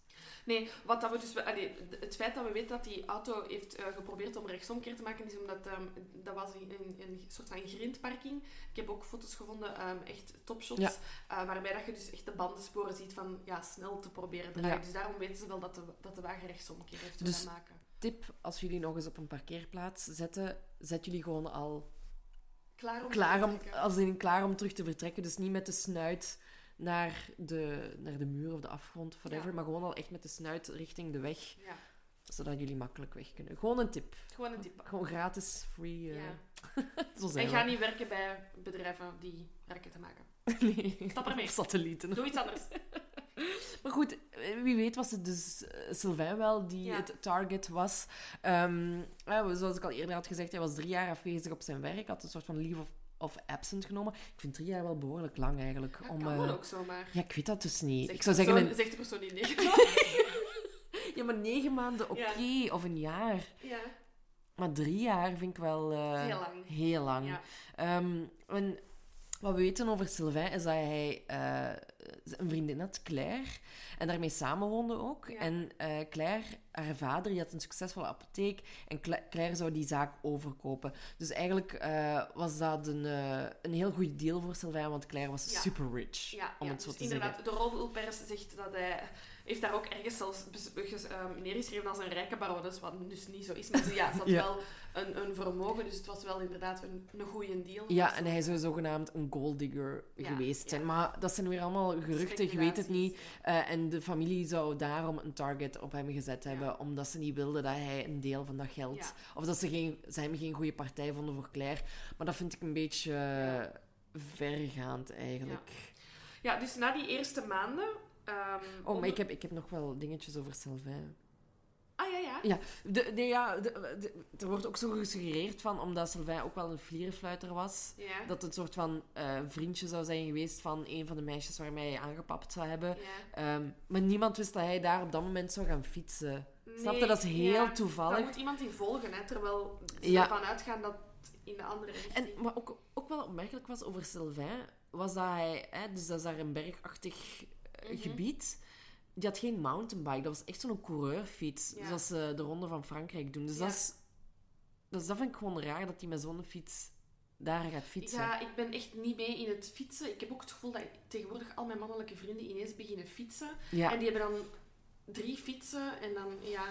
Nee, wat dat we dus... allee, het feit dat we weten dat die auto heeft eh, geprobeerd om rechtsomkeer te maken, is omdat ehm, dat was een, een, een soort van grindparking. Ik heb ook foto's gevonden, ehm, echt topshots, Ja. eh, waarbij dat je dus echt de bandensporen ziet van ja, snel te proberen draaien. Ja. Dus daarom weten ze wel dat de, dat de wagen rechtsomkeer heeft Dus- willen maken. Tip, als jullie nog eens op een parkeerplaats zetten, zet jullie gewoon al Klaar om klaar om, als in klaar om terug te vertrekken. Dus niet met de snuit naar de, naar de muur of de afgrond whatever, Ja. maar gewoon al echt met de snuit richting de weg, Ja, zodat jullie makkelijk weg kunnen. Gewoon een tip. gewoon een tip. Gewoon gratis, free. eh. (laughs) Zo zijn En we. ga niet werken bij bedrijven die raketten maken. (laughs) nee. Stap ermee. Satellieten. Doe iets anders. (laughs) Maar goed, eh, wie weet was het dus eh, Sylvain wel die Ja. het target was. Eh, zoals ik al eerder had gezegd, hij was drie jaar afwezig op zijn werk. Had een soort van leave of, of absent genomen. Ik vind drie jaar wel behoorlijk lang eigenlijk. Dat om, kan wel ook zomaar. Ja, ik weet dat dus niet. Zegt ik zou de zeggen... persoon- Een... Zegt de persoon die nee. (laughs) Ja, maar negen maanden oké. Of een jaar. ja, Maar drie jaar vind ik wel... eh, heel lang. Heel lang. Ja. Ehm, en wat we weten over Sylvain is dat hij eh, een vriendin had, Claire. En daarmee samenwoonde ook. Ja. En eh, Claire, haar vader, die had een succesvolle apotheek. En Cla- Claire zou die zaak overkopen. Dus eigenlijk eh, was dat een, eh, een heel goed deal voor Sylvain, want Claire was Ja. super rich. Ja, om ja, het zo dus te zeggen. inderdaad, de rolpers zegt dat hij heeft daar ook ergens zelfs ehm, neergeschreven als een rijke barones, wat dus niet zo is. Maar ze, ja, ze had Ja. wel een, een vermogen, dus het was wel inderdaad een, een goede deal. Ja, en hij zou zogenaamd een golddigger Ja, geweest zijn. ja. Maar dat zijn weer allemaal geruchten, je weet het niet. Eh, en de familie zou daarom een target op hem gezet hebben, omdat ze niet wilden dat hij een deel van dat geld... Of dat ze, geen, ze hem geen goede partij vonden voor Claire. Maar dat vind ik een beetje vergaand, eigenlijk. Ja, dus na die eerste maanden... ehm, Oh, maar ik heb, ik heb nog wel dingetjes over Sylvain. Ah, ja, ja. Ja, de, de, ja de, de- er wordt ook zo gesuggereerd van, omdat Sylvain ook wel een vlierenfluiter was, Ja. dat het een soort van eh, vriendje zou zijn geweest van een van de meisjes waarmee hij aangepapt zou hebben. ja. Ehm, maar niemand wist dat hij daar op dat moment zou gaan fietsen. Snap je? Dat is heel ja, toevallig. Daar moet iemand in volgen, hè, terwijl ze ervan uitgaan dat in de andere richting... En wat ook, ook wel opmerkelijk was over Sylvain, was dat hij, hè, dus dat is daar een bergachtig Mhm. gebied, die had geen mountainbike. Dat was echt zo'n coureurfiets, Ja. zoals ze de Ronde van Frankrijk doen. Dus Ja. dat, is, dus dat vind ik gewoon raar, dat hij met zo'n fiets daar gaat fietsen. Ja, ik ben echt niet mee in het fietsen. Ik heb ook het gevoel dat tegenwoordig al mijn mannelijke vrienden ineens beginnen fietsen. Ja. En die hebben dan drie fietsen en dan, ja...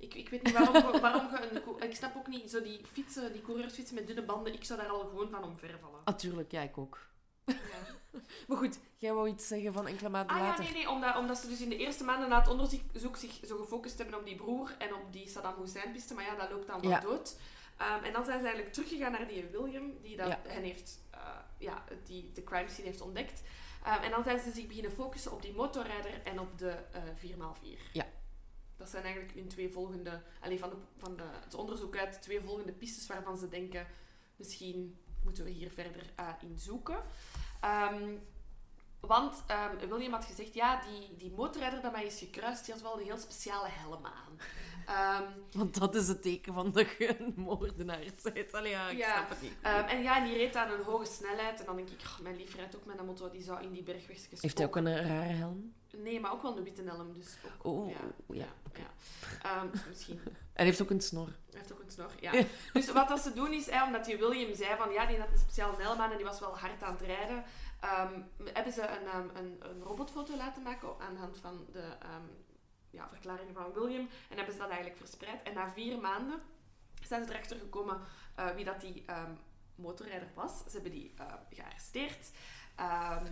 Ik, ik weet niet waarom, (laughs) waarom je een... Ik snap ook niet, zo die fietsen, die coureursfietsen met dunne banden, ik zou daar al gewoon van omvervallen. Natuurlijk, ja, ik ook. Ja. Maar goed, jij wou iets zeggen van enkele maanden Ah ja, later. nee, nee, omdat, omdat ze dus in de eerste maanden na het onderzoek zich zo gefocust hebben op die broer en op die Saddam Hussein-piste, maar ja, dat loopt dan wel Ja. dood. Ehm, en dan zijn ze eigenlijk teruggegaan naar die William, die dat Ja. hen heeft, eh, ja, die de crime scene heeft ontdekt. Ehm, en dan zijn ze zich beginnen focussen op die motorrijder en op de eh 4x4. Ja. Dat zijn eigenlijk hun twee volgende, alleen van, de, van de, het onderzoek uit, twee volgende pistes waarvan ze denken, misschien moeten we hier verder eh, in zoeken. Ehm, want ehm, William had gezegd, ja, die, die motorrijder dat mij is gekruist, die had wel een heel speciale helm aan. Ehm, Want dat is het teken van dat je een moordenaar bent. (laughs) Allee, ja, ik Ja, snap het niet. ehm, en ja, en die reed aan een hoge snelheid. En dan denk ik, oh, mijn lief rijdt ook met een motor, die zou in die bergwegjes Heeft hij ook een rare helm? Nee, maar ook wel een witte helm, dus ook... Oh, ja, ja. ja, ja. Ehm, misschien. En heeft ook een snor. Hij heeft ook een snor, ja. Dus wat dat ze doen is, omdat die William zei van ja, die had een speciale helm aan en die was wel hard aan het rijden, hebben ze een, een, een robotfoto laten maken aan de hand van de verklaringen van William. En hebben ze dat eigenlijk verspreid. En na vier maanden zijn ze erachter gekomen eh, wie dat die ehm, motorrijder was. Ze hebben die eh, gearresteerd. Ehm,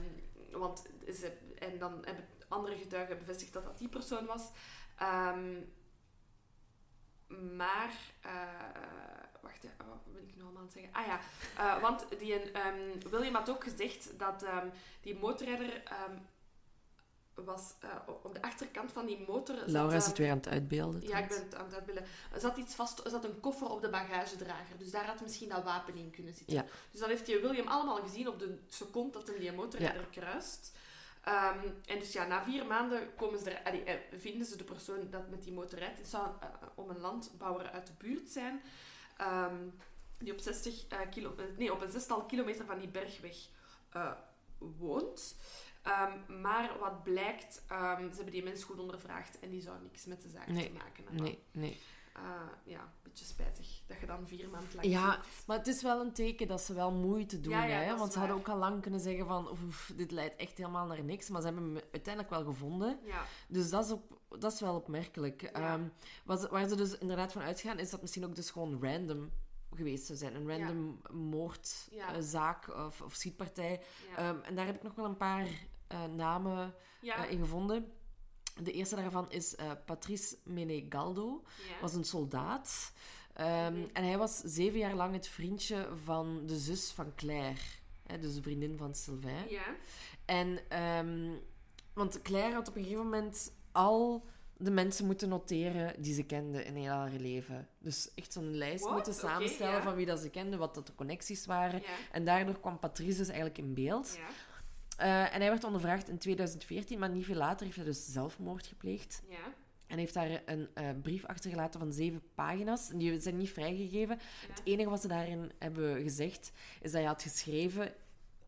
want ze, en dan hebben andere getuigen bevestigd dat dat die persoon was. Ehm, maar, eh, wacht, oh, wat wil ik nu allemaal aan het zeggen? Ah ja, want die, William had ook gezegd dat die motorrijder was eh, op de achterkant van die motor... zat, Laura is eh, het weer aan het uitbeelden. Ja, ik ben het aan het uitbeelden. Er zat iets vast, er zat een koffer op de bagagedrager. Dus daar had misschien dat wapen in kunnen zitten. Ja. Dus dat heeft die William allemaal gezien op de seconde dat hem die motorrijder kruist. Ehm, en dus ja, na vier maanden komen ze er, allee, eh, vinden ze de persoon dat met die motor rijdt. Het zou eh, om een landbouwer uit de buurt zijn. ehm, die op, 60, eh, kilo, nee, op een zestal kilometer van die bergweg woont. Ehm, maar wat blijkt, ehm, ze hebben die mens goed ondervraagd en die zou niks met de zaak Nee, te maken hebben. Nee, nee. Eh, ja, een beetje spijtig dat je dan vier maanden lang Ja, zoekt. maar het is wel een teken dat ze wel moeite doen. Ja, ja, hè? Want ze hadden ook al lang kunnen zeggen van... Oef, dit leidt echt helemaal naar niks. Maar ze hebben hem uiteindelijk wel gevonden. Ja, Dus dat is, op, dat is wel opmerkelijk. Ehm, wat waar ze dus inderdaad van uitgaan, is dat misschien ook dus gewoon random geweest zou zijn. Een random moordzaak of, of schietpartij. ja. Ehm, en daar heb ik nog wel een paar eh, namen ja, eh, in gevonden. De eerste daarvan is eh, Patrice Menegaldo. ja. was een soldaat. Ehm, Mhm. En hij was zeven jaar lang het vriendje van de zus van Claire. Hè, dus de vriendin van Sylvain. ja. En, ehm, want Claire had op een gegeven moment al de mensen moeten noteren die ze kende in heel haar leven. Dus echt zo'n lijst What? moeten samenstellen van wie dat ze kende, wat dat de connecties waren. En daardoor kwam Patrice dus eigenlijk in beeld. Eh, en hij werd ondervraagd in 2014, maar niet veel later heeft hij dus zelfmoord gepleegd. ja. En heeft daar een eh, brief achtergelaten van zeven pagina's. Die zijn niet vrijgegeven. Het enige wat ze daarin hebben gezegd, is dat hij had geschreven...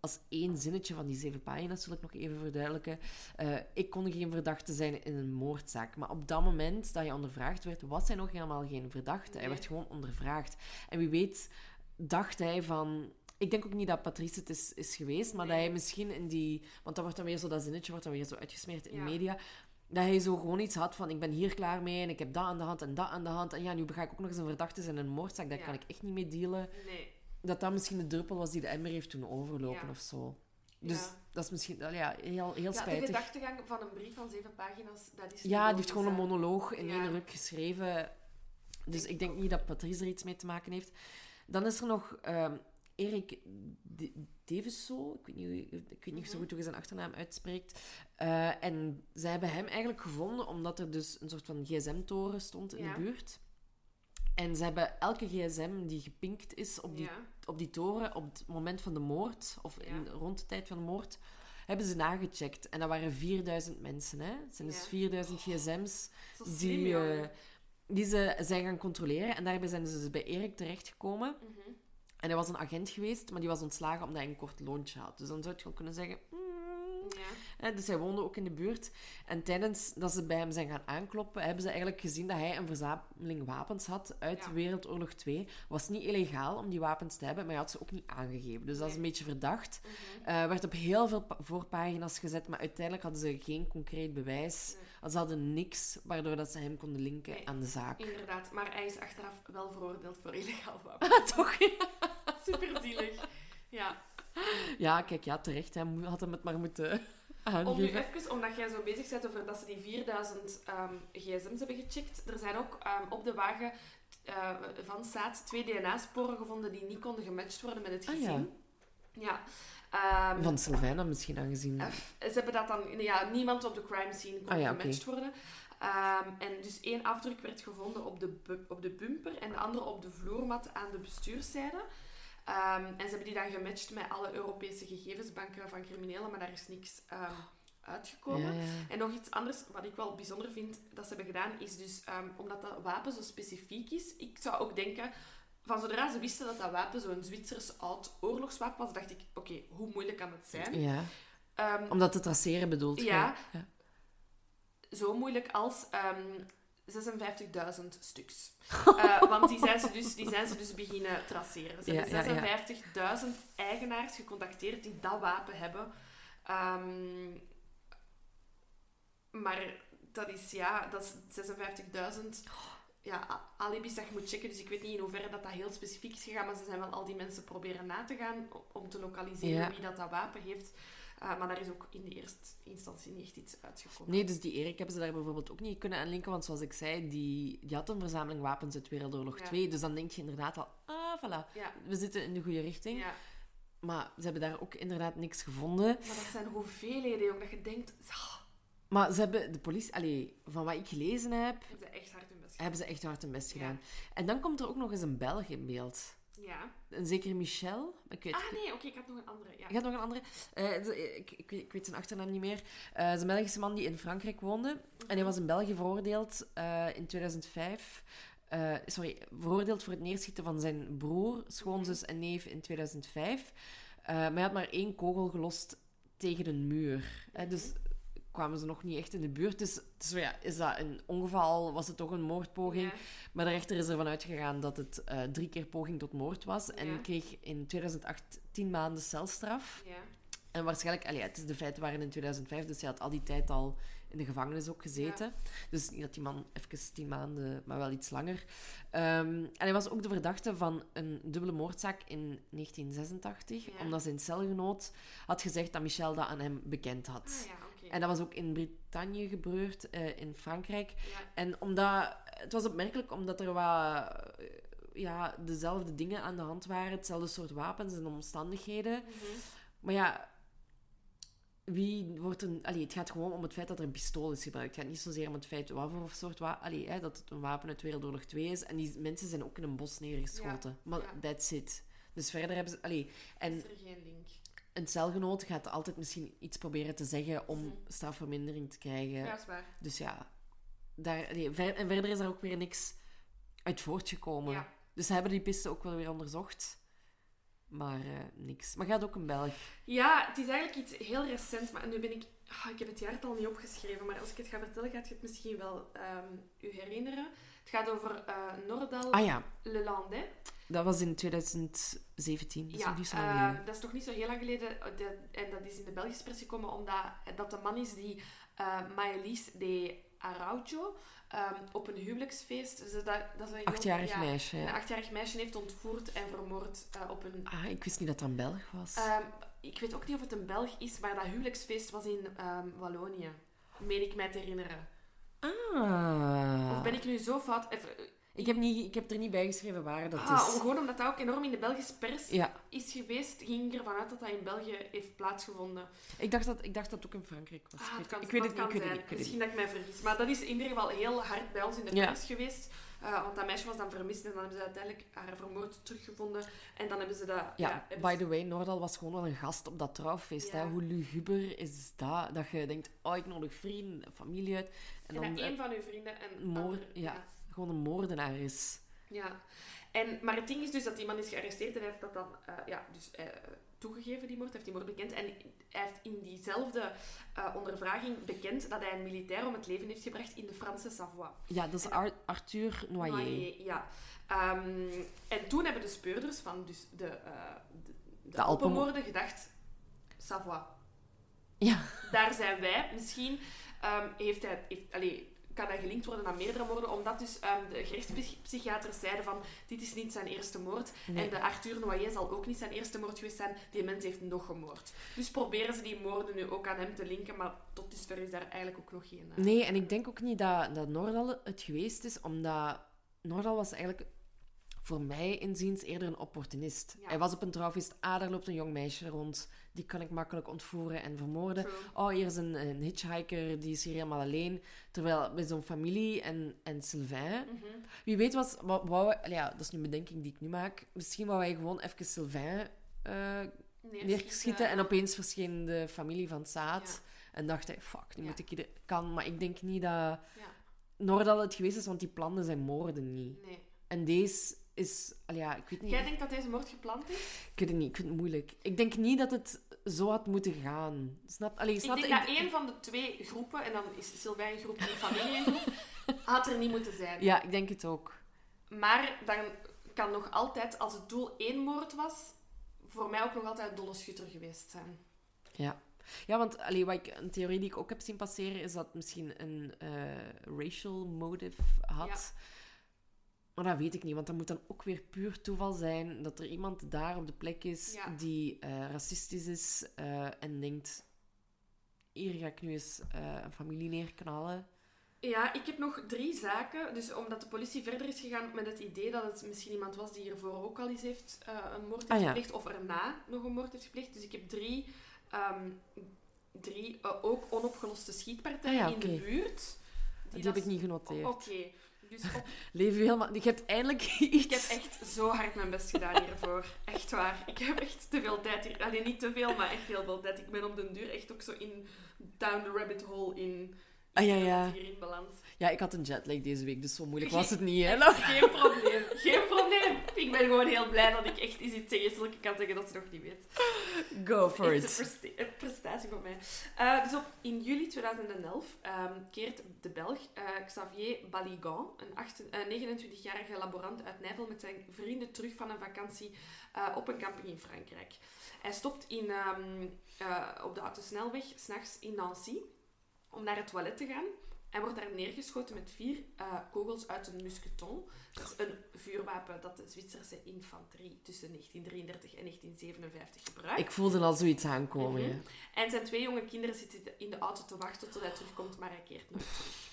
Als één zinnetje van die zeven pagina's, wil ik nog even verduidelijken. eh, ik kon geen verdachte zijn in een moordzaak. Maar op dat moment dat hij ondervraagd werd, was hij nog helemaal geen verdachte. Hij werd gewoon ondervraagd. En wie weet dacht hij van... Ik denk ook niet dat Patrice het is, is geweest, maar Nee. dat hij misschien in die... Want dan wordt dan weer zo, dat zinnetje wordt dan weer zo uitgesmeerd in Ja. de media. Dat hij zo gewoon iets had van, ik ben hier klaar mee en ik heb dat aan de hand en dat aan de hand. En ja, nu ga ik ook nog eens een verdachte zijn in een moordzaak. Daar Ja. kan ik echt niet mee dealen. Nee. Dat dat misschien de druppel was die de emmer heeft toen overlopen Ja. of zo. Dus Ja. dat is misschien ja, heel, heel Ja, de spijtig. gedachtegang van een brief van zeven pagina's, dat is Ja, die heeft gewoon een monoloog in één ruk geschreven. Dus Denk ik denk ook. niet dat Patrice er iets mee te maken heeft. Dan is er nog ehm Erik Deveso. Ik weet niet, ik weet niet zo Mhm. goed hoe je zijn achternaam uitspreekt. Eh, en zij hebben hem eigenlijk gevonden omdat er dus een soort van gsm-toren stond in Ja. de buurt. En ze hebben elke gsm die gepinkt is op die, Ja. op die toren op het moment van de moord, of in, Ja. rond de tijd van de moord, hebben ze nagecheckt. En dat waren 4000 mensen. Hè? Het zijn dus Ja. 4000 gsm's die, eh, die ze zijn gaan controleren. En daarbij zijn ze dus bij Erik terechtgekomen. Mhm. En hij was een agent geweest, maar die was ontslagen omdat hij een kort loontje had. Dus dan zou je kunnen zeggen... mm, Ja. Dus hij woonde ook in de buurt. En tijdens dat ze bij hem zijn gaan aankloppen, hebben ze eigenlijk gezien dat hij een verzameling wapens had uit Ja. Wereldoorlog 2. Was niet illegaal om die wapens te hebben, maar hij had ze ook niet aangegeven. Dus dat is een beetje verdacht. Mhm. Eh, werd op heel veel pa- voorpagina's gezet, maar uiteindelijk hadden ze geen concreet bewijs. Nee. Ze hadden niks waardoor dat ze hem konden linken Nee. aan de zaak. Inderdaad, maar hij is achteraf wel veroordeeld voor illegaal (laughs) wapen. Toch? Super zielig. Ja. Ja, kijk, ja, terecht. Hij had hem het maar moeten (laughs) Om nu aangeven. even, omdat jij zo bezig bent over dat ze die 4000 ehm, gsm's hebben gecheckt. Er zijn ook ehm, op de wagen eh, van Saat twee DNA-sporen gevonden die niet konden gematcht worden met het Ah, gezin. ja. Ehm, Van Sylvain misschien aangezien. Eh, Ze hebben dat dan... Ja, niemand op de crime scene kon Ah ja, gematcht worden. En dus één afdruk werd gevonden op de, op de bumper en de andere op de vloermat aan de bestuurszijde. Ehm, en ze hebben die dan gematcht met alle Europese gegevensbanken van criminelen, maar daar is niks ehm, uitgekomen. Ja, ja. En nog iets anders, wat ik wel bijzonder vind dat ze hebben gedaan, is dus ehm, omdat dat wapen zo specifiek is. Ik zou ook denken, van zodra ze wisten dat dat wapen zo'n Zwitsers oud oorlogswapen was, dacht ik, oké, hoe moeilijk kan het zijn? ja. Ehm, Om dat te traceren bedoelt? Ja. ja. zo moeilijk als 56.000 stuks. (laughs) Eh, want die zijn, ze dus, die zijn ze dus beginnen traceren. Ze Ja, ja, hebben 56.000 eigenaars gecontacteerd die dat wapen hebben. Ehm, maar dat is, ja, dat is 56.000 ja, alibis dat je moet checken. Dus ik weet niet in hoeverre dat, dat heel specifiek is gegaan. Maar ze zijn wel al die mensen proberen na te gaan om te lokaliseren wie dat, dat wapen heeft. Eh, maar daar is ook in de eerste instantie niet echt iets uitgekomen. Nee, dus die Erik hebben ze daar bijvoorbeeld ook niet kunnen aanlinken. Want zoals ik zei, die, die had een verzameling wapens uit Wereldoorlog Ja. 2. Dus dan denk je inderdaad al, ah, voilà. Ja, We zitten in de goede richting. ja. Maar ze hebben daar ook inderdaad niks gevonden. Maar dat zijn hoeveelheden, jong, dat je denkt... "Ah, Maar ze hebben de politie... Allee, van wat ik gelezen heb, Hebben ze echt hard hun best gedaan. hebben ze echt hard hun best Ja. gedaan. En dan komt er ook nog eens een Belg in beeld. Ja. Een zekere Michel. Ik weet, Ah nee, oké, ik had nog een andere. Ja. Je had nog een andere? Eh, ik, ik, weet- ik weet zijn achternaam niet meer. Het is een Belgische man die in Frankrijk woonde. En hij was in België veroordeeld eh, in 2005. Eh, sorry, veroordeeld voor het neerschieten van zijn broer, schoonzus en neef in 2005. Eh, maar hij had maar één kogel gelost tegen een muur. Dus kwamen ze nog niet echt in de buurt. Dus, dus ja, is dat een ongeval? Was het toch een moordpoging? Ja. Maar de rechter is ervan uitgegaan dat het eh, drie keer poging tot moord was. En Ja. kreeg in 2008 tien maanden celstraf. Ja. En waarschijnlijk, allee, het is de feiten waren in 2005, dus hij had al die tijd al in de gevangenis ook gezeten. Dus niet dat die man even tien maanden, maar wel iets langer. Ehm, en hij was ook de verdachte van een dubbele moordzaak in 1986, Ja. omdat zijn celgenoot had gezegd dat Michel dat aan hem bekend had. Ah ja, En dat was ook in Brittannië gebeurd, eh, in Frankrijk. Ja. En omdat, het was opmerkelijk omdat er wat, eh, ja, dezelfde dingen aan de hand waren, hetzelfde soort wapens en omstandigheden. Mhm. Maar ja, wie wordt een... Allee, het gaat gewoon om het feit dat er een pistool is gebruikt. Het gaat niet zozeer om het feit wat voor soort wapen... Allee, hè, dat het een wapen uit Wereldoorlog 2 is. En die mensen zijn ook in een bos neergeschoten. Maar ja. that's it. Dus verder hebben ze... Allee, en Is er geen link? Een celgenoot gaat altijd misschien iets proberen te zeggen om Mhm. strafvermindering te krijgen. Ja, is waar. Dus ja, daar, ver- en verder is er ook weer niks uit voortgekomen. Ja. Dus ze hebben die piste ook wel weer onderzocht. Maar eh, niks. Maar gaat ook een Belg. Ja, het is eigenlijk iets heel recent, maar nu ben ik... ah, ik heb het jaartal niet opgeschreven, maar als ik het ga vertellen, gaat je het misschien wel ehm, u herinneren. Het gaat over eh Nordal Ah ja, Le Landais. dat was in 2017. Dat is nog niet zo lang eh, geleden. dat is toch niet zo heel lang geleden. eh, de- en dat is in de Belgische pers gekomen omdat dat de man is die eh Maëlys de Araujo ehm, op een huwelijksfeest... Dus dat, dat is een jong- Achtjarig ja, meisje. Een Ja. achtjarig meisje heeft ontvoerd en vermoord eh, op een... Ah, ik wist niet dat dat een Belg was. Ehm, ik weet ook niet of het een Belg is, maar dat huwelijksfeest was in ehm, Wallonië. Meen ik mij te herinneren. Ah. Of ben ik nu zo fout? Even, ik, heb niet, ik heb er niet bij geschreven waar dat ah, is. om- gewoon omdat dat ook enorm in de Belgische pers Ja, is geweest, ging ik ervan uit dat dat in België heeft plaatsgevonden. ik dacht, dat, ik dacht dat het ook in Frankrijk was. Ah, ik het weet, kan, ik weet het niet. kan Ik weet het zijn. niet. Misschien dat ik mij vergis. Maar dat is in ieder geval heel hard bij ons in de Ja. pers geweest. Eh, want dat meisje was dan vermist en dan hebben ze uiteindelijk haar vermoord teruggevonden. En dan hebben ze dat... Ja, by the way, Noordal was gewoon wel een gast op dat trouwfeest. Ja. Hè? Hoe luguber is dat? Dat je denkt, oh, ik nodig vrienden, familie uit. En, En dan dat eh, een van uw vrienden een moord, ja, gewoon een moordenaar is. Ja, en, maar het ding is dus dat die man is gearresteerd en hij heeft dat dan eh, ja, dus, eh, toegegeven, die moord, heeft die moord bekend. En hij heeft in diezelfde eh, ondervraging bekend dat hij een militair om het leven heeft gebracht in de Franse Savoie. Ja, dat is En- Ar- Arthur Noyer. Noyer, ja. Ehm, en toen hebben de speurders van dus de, eh de, de, De Alpenmo- Alpenmoorden gedacht, Savoie, Ja. daar zijn wij. Misschien ehm, heeft hij, heeft, allee, kan hij gelinkt worden aan meerdere moorden, omdat dus ehm, de gerechtspsychiaters zeiden van, dit is niet zijn eerste moord. Nee. En de Arthur Noyer zal ook niet zijn eerste moord geweest zijn. Die mens heeft nog gemoord. Dus proberen ze die moorden nu ook aan hem te linken, maar tot dusver is daar eigenlijk ook nog geen... eh, Nee, en ik denk ook niet dat, dat Noordal het geweest is, omdat Noordal was eigenlijk voor mij inziens eerder een opportunist. Ja. Hij was op een trouwfeest, ah, daar loopt een jong meisje rond, die kan ik makkelijk ontvoeren en vermoorden. True. Oh, hier is een, een hitchhiker, die is hier helemaal alleen. Terwijl bij zo'n familie en, en Sylvain... Mhm. Wie weet was... Wou, wou, ja, dat is nu een bedenking die ik nu maak. Misschien wou hij gewoon even Sylvain eh neerschieten en opeens verscheen de familie van Saad. En dacht hij, fuck, nu Ja. moet ik hier... Kan, maar ik denk niet dat Ja, Noordal het geweest is, want die plannen zijn moorden niet. nee. En deze is... Ja, ik weet niet... Jij denkt dat deze moord gepland is? Ik weet het niet, ik vind het moeilijk. Ik denk niet dat het zo had moeten gaan. Snap? Allee, snap ik denk dat één van de twee groepen, en dan is Sylvain een groep en de familie een groep, (laughs) had er niet moeten zijn. Ja, ik denk het ook. Maar dan kan nog altijd, als het doel één moord was, voor mij ook nog altijd dolle schutter geweest zijn. Ja. Ja, want allee, wat ik, een theorie die ik ook heb zien passeren, is dat het misschien een eh, racial motive had. Maar dat weet ik niet, want dat moet dan ook weer puur toeval zijn dat er iemand daar op de plek is Ja. die eh, racistisch is eh, en denkt: hier ga ik nu eens eh, een familie neerknallen. Ja, ik heb nog drie zaken. Dus omdat de politie verder is gegaan met het idee dat het misschien iemand was die hiervoor ook al eens heeft, een moord heeft Ah, ja. gepleegd, of erna nog een moord heeft gepleegd. Dus ik heb drie ehm, drie ook onopgeloste schietpartijen Ah ja, in de oké. buurt. Die dat heb ik niet Oké, genoteerd. Dus op Leven helemaal... Je hebt eindelijk (laughs) iets... Ik heb echt zo hard mijn best gedaan hiervoor. Echt waar. Ik heb echt te veel tijd hier. Alleen niet te veel, maar echt heel veel tijd. Ik ben op den duur echt ook zo in down the rabbit hole in Ah, ja, ja. hierin beland. Ja, ik had een jetlag deze week, dus zo moeilijk was het niet, hè? Geen probleem. Geen probleem. Ik ben gewoon heel blij dat ik echt eens iets tegenstelijke kan zeggen dat ze nog niet weet. Go for it. presta- een prestatie van mij. Eh, dus op, in juli 2011 ehm, keert de Belg eh, Xavier Baligan, een acht- eh, 29-jarige laborant uit Nijvel, met zijn vrienden terug van een vakantie op een camping in Frankrijk. Hij stopt in, ehm, eh, op de autosnelweg, s'nachts in Nancy, om naar het toilet te gaan. Hij wordt daar neergeschoten met vier eh, kogels uit een musketon. Dat is een vuurwapen dat de Zwitserse infanterie tussen 1933 en 1957 gebruikt. Ik voelde al zoiets aankomen, Mhm. En zijn twee jonge kinderen zitten in de auto te wachten tot hij terugkomt, maar hij keert nooit terug.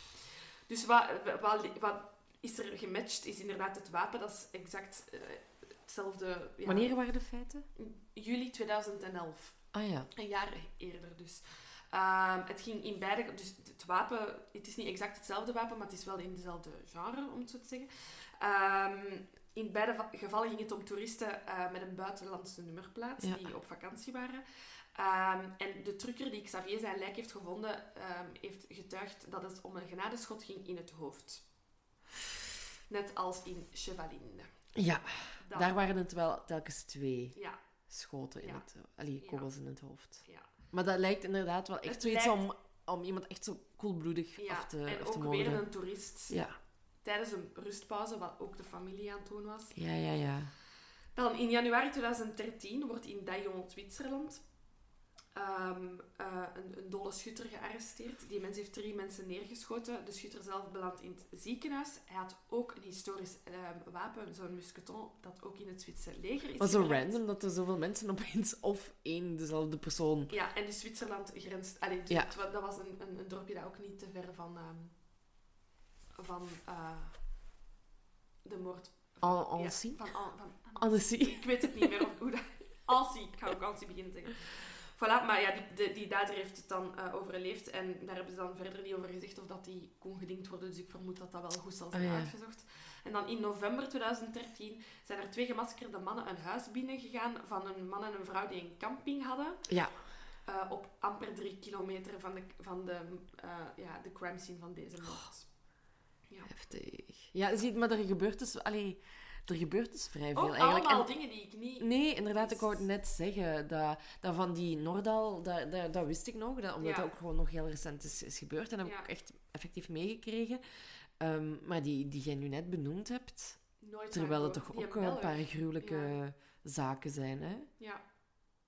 Dus wat, wat, wat is er gematcht, is inderdaad het wapen. Dat is exact eh, hetzelfde. ja, Wanneer waren de feiten? Juli 2011. Ah ja. Een jaar eerder dus. Ehm, het ging in beide... Dus het wapen... Het is niet exact hetzelfde wapen, maar het is wel in dezelfde genre, om het zo te zeggen. Ehm, in beide va- gevallen ging het om toeristen eh, met een buitenlandse nummerplaat Ja. die op vakantie waren. Ehm, en de trucker die Xavier zijn lijk heeft gevonden, heeft getuigd dat het om een genadeschot ging in het hoofd. Net als in Chevaline. Ja, Dan- daar waren het wel telkens twee Ja, schoten in Ja. het... Allee, Ja. kogels in het hoofd. ja. Maar dat lijkt inderdaad wel echt Het zoiets lijkt- om, om iemand echt zo koelbloedig ja. af te, en af te ook mogen. weer een toerist. Ja. tijdens een rustpauze, wat ook de familie aan het doen was. Ja, ja, ja. Dan in januari 2013 wordt in Daillon, Zwitserland, ehm, eh, een, een dolle schutter gearresteerd. Die mens heeft drie mensen neergeschoten. De schutter zelf belandt in het ziekenhuis. Hij had ook een historisch ehm, wapen, zo'n musketon, dat ook in het Zwitserse leger is Maar zo random dat er zoveel mensen opeens of één dezelfde persoon... Ja, en dus Zwitserland grenst... Allee, Ja. het dat was een, een, een dorpje dat ook niet te ver van, ehm, van eh, de moord... An- ja, Annecy? van, An- van Annecy. Ik weet het niet meer of, hoe dat... Alcy, ik ga ook Alcy beginnen zeggen. Voilà, maar ja, die, de, die dader heeft het dan eh, overleefd en daar hebben ze dan verder niet over gezegd of dat die kon gelinkt worden, dus ik vermoed dat dat wel goed zal zijn Ah, ja. uitgezocht. En dan in november 2013 zijn er twee gemaskerde mannen een huis binnengegaan van een man en een vrouw die een camping hadden. Ja. eh, op amper drie kilometer van de, van de, eh, ja, de crime scene van deze moord. Ja. Heftig. Ja, zie, maar er gebeurt dus... Allee, er gebeurt dus vrij veel Ook eigenlijk. allemaal En- dingen die ik niet... Nee, inderdaad, ik wou het net zeggen. Dat, dat van die Noordal, dat, dat, dat wist ik nog. Dat, omdat Ja. dat ook gewoon nog heel recent is, is gebeurd. En dat heb ik ook echt effectief meegekregen. Ehm, maar die, die jij nu net benoemd hebt, Nooit terwijl het toch ook een paar gruwelijke zaken zijn, hè? Ja.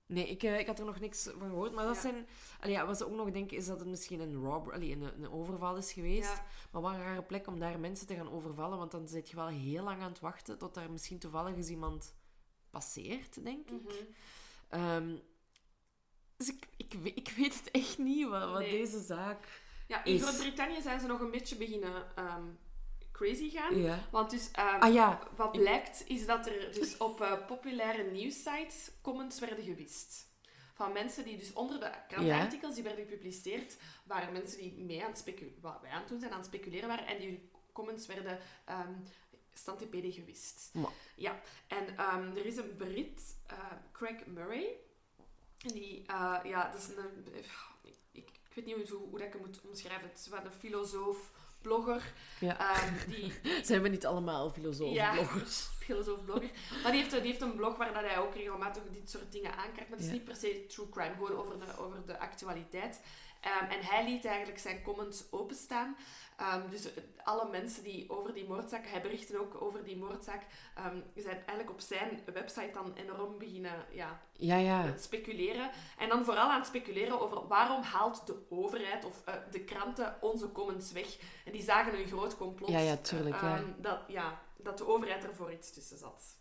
Nee, ik, eh, ik had er nog niks van gehoord. Maar dat Ja. zijn... Allee, ja, wat ze ook nog denken, is dat het misschien een robbery, allee, een, een overval is geweest. Ja. Maar wat een rare plek om daar mensen te gaan overvallen. Want dan zit je wel heel lang aan het wachten tot daar misschien toevallig eens iemand passeert, denk ik. Mhm. Ehm, dus ik, ik, ik weet het echt niet, wat, wat Nee. deze zaak... Ja, in. Groot-Brittannië zijn ze nog een beetje beginnen ehm, crazy gaan. Ja. Want dus, ehm, Ah ja, wat blijkt, is dat er dus op eh, populaire nieuwssites comments werden gewist. Van mensen die dus onder de krantenartikels die werden gepubliceerd, waren mensen die mee aan het speculeren, wat wij aan het doen zijn, aan het speculeren waren. En die comments werden ehm standtepede gewist. Maar- Ja, en ehm, er is een Brit, eh, Craig Murray. Die, eh, ja, dat is een... ik weet niet hoe, hoe dat ik hem moet omschrijven. Het is wel een filosoof, blogger. Ja. ehm, (laughs) die, zijn we niet allemaal filosofen, Ja. filosoof-blogger. (laughs) Maar die heeft, die heeft een blog waar dat hij ook regelmatig dit soort dingen aankrijgt. Maar het is Ja. niet per se true crime, gewoon over de, over de actualiteit. Ehm, en hij liet eigenlijk zijn comments openstaan. Ehm, dus eh, alle mensen die over die moordzaak, hij berichtte ook over die moordzaak, ehm, zijn eigenlijk op zijn website dan enorm beginnen ja, Ja, ja. speculeren. En dan vooral aan het speculeren over waarom haalt de overheid of eh, de kranten onze comments weg. En die zagen een groot complot. Ja, ja, tuurlijk, ja. ehm, dat, ja, dat de overheid er voor iets tussen zat.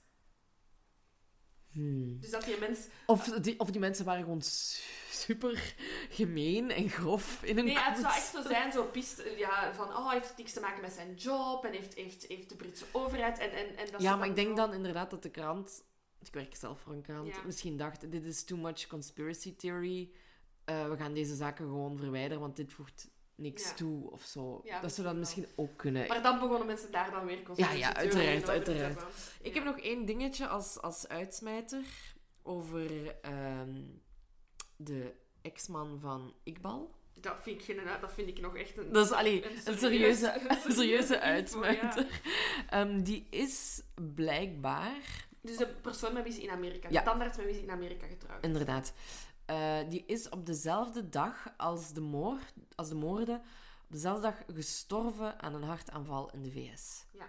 Hmm. Dus dat die mens... Of, die, of die mensen waren gewoon su- super gemeen en grof in hun Nee, het zou echt zo zijn, zo pist, ja, van oh, heeft het niks te maken met zijn job en heeft, heeft, heeft de Britse overheid en, en, en dat Ja, maar ik denk dan inderdaad dat de krant... Ik werk zelf voor een krant. Ja. Misschien dacht, dit is too much conspiracy theory. eh, we gaan deze zaken gewoon verwijderen, want dit voegt niks Ja. toe of zo. Ja, dat zou dan misschien ook kunnen. Maar dan begonnen mensen daar dan weer Ja, ja, uiteraard, uiteraard. Ik Ja. heb nog één dingetje als, als uitsmijter over ehm, de ex-man van Iqbal. Dat vind, ik geen, dat vind ik nog echt een... Dat is allee, Een serieuze, een serieuze (laughs) (laughs) uitsmijter. Ehm, die is blijkbaar, Dus de persoon met wie ze in Amerika... Ja. De tandarts met wie ze in Amerika getrouwd is. inderdaad, eh, die is op dezelfde dag als de, moord, als de moorden, op dezelfde dag gestorven aan een hartaanval in de VS. Ja.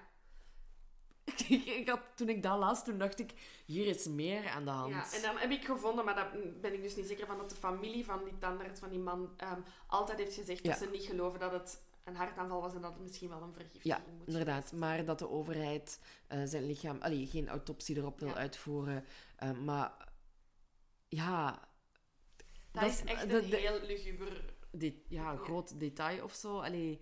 ik, (laughs) ik had, toen ik dat las, toen dacht ik, hier is meer aan de hand. Ja, en dan heb ik gevonden, maar daar ben ik dus niet zeker van, dat de familie van die tandarts, van die man, ehm, altijd heeft gezegd Ja. dat ze niet geloven dat het een hartaanval was en dat het misschien wel een vergiftiging Ja, moet inderdaad. Maar dat de overheid eh, zijn lichaam... Allee, geen autopsie erop wil Ja. uitvoeren. eh, maar ja... Dat, dat is echt dat- een heel luguber... Ja, groot detail of zo. Allee,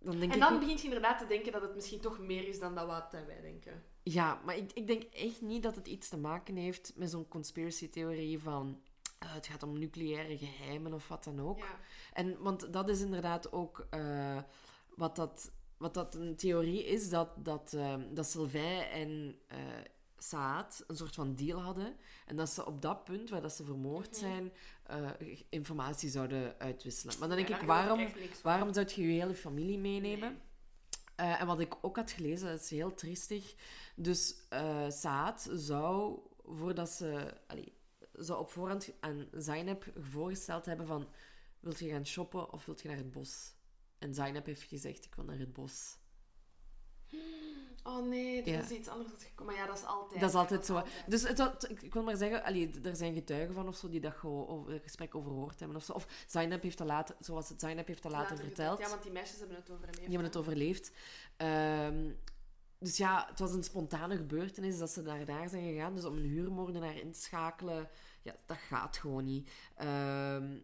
dan denk En dan begint je inderdaad te denken dat het misschien toch meer is dan dat wat wij denken. Ja, maar ik, ik denk echt niet dat het iets te maken heeft met zo'n conspiracy-theorie van... eh, het gaat om nucleaire geheimen of wat dan ook. Ja. En, want dat is inderdaad ook eh, wat, dat, wat dat een theorie is, dat, dat, ehm, dat Sylvain en Saad een soort van deal hadden. En dat ze op dat punt, waar dat ze vermoord Mhm. zijn, eh, informatie zouden uitwisselen. Maar dan denk Ja, ik, waarom, waarom zou je je hele familie meenemen? Nee. Eh, en wat ik ook had gelezen, dat is heel triestig. Dus eh Saad zou, voordat ze... Allee, zou op voorhand aan Zainab voorgesteld hebben van... Wilt je gaan shoppen of wilt je naar het bos? En Zainab heeft gezegd, ik wil naar het bos. Oh nee, dat Ja. is iets anders gekomen. Maar ja, dat is altijd. Dat is altijd zo. altijd. Dus het, ik, wil maar zeggen, allee, er zijn getuigen van of zo die dat gewoon over, het gesprek overhoord hebben of zo. Of Zainab heeft dat later, zoals het Zainab heeft dat later, verteld. Ja, want die meisjes hebben het overleefd. Die hebben het overleefd. Ehm, dus ja, het was een spontane gebeurtenis dat ze naar daar zijn gegaan. Dus om een huurmoordenaar in te schakelen, ja, dat gaat gewoon niet. Ehm,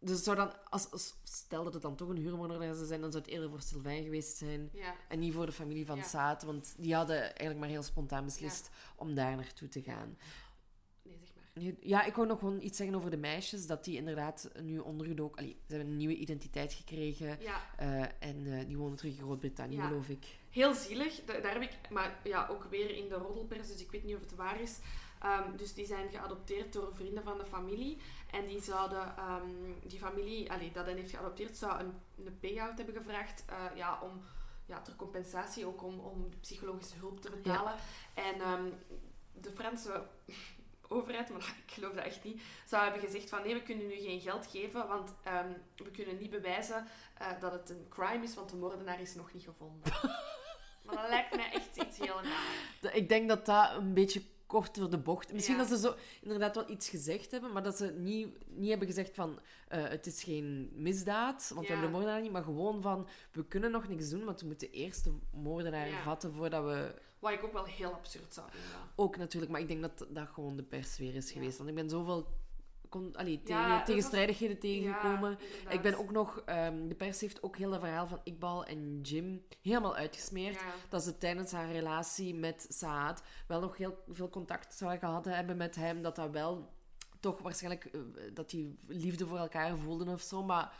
dus zou dan, als, als, stel dat het dan toch een huurmoordenaar zou zijn, dan zou het eerder voor Sylvain geweest zijn. Ja. En niet voor de familie van Ja. Saad, want die hadden eigenlijk maar heel spontaan beslist om daar naartoe te gaan. Nee, zeg maar. Ja, ik wou nog gewoon iets zeggen over de meisjes, dat die inderdaad nu ondergedoken... Allee, ze hebben een nieuwe identiteit gekregen eh, en eh, die wonen terug in Groot-Brittannië, geloof ik. heel zielig. Da- daar heb ik, maar ja, ook weer in de roddelpers, dus ik weet niet of het waar is. Ehm, dus die zijn geadopteerd door vrienden van de familie. En die zouden, ehm, die familie, allee, dat hen heeft geadopteerd, zou een, een payout hebben gevraagd. eh, ja, om, ja, ter compensatie, ook om, om psychologische hulp te betalen. En ehm, de Franse (laughs) overheid, maar (laughs) ik geloof dat echt niet, zou hebben gezegd van nee, we kunnen nu geen geld geven, want ehm, we kunnen niet bewijzen eh, dat het een crime is, want de moordenaar is nog niet gevonden. (laughs) maar dat lijkt mij echt iets heel raar. Ik denk dat dat een beetje kort door de bocht... Misschien Ja. dat ze zo inderdaad wel iets gezegd hebben, maar dat ze niet, niet hebben gezegd van eh, het is geen misdaad, want we hebben de moordenaar niet, maar gewoon van we kunnen nog niks doen, want we moeten eerst de moordenaar Ja. vatten voordat we... Wat ik ook wel heel absurd zou vinden. Ook natuurlijk, maar ik denk dat dat gewoon de pers weer is geweest. Want ik ben zoveel kon, allee, tegen, Ja, dat tegenstrijdigheden tegengekomen. Ja, ik ben ook nog... ehm, de pers heeft ook heel dat verhaal van Iqbal en Jim helemaal uitgesmeerd. Ja. dat ze tijdens haar relatie met Saad wel nog heel veel contact zou gehad hebben met hem. Dat dat wel toch waarschijnlijk... eh, dat die liefde voor elkaar voelden of zo. Maar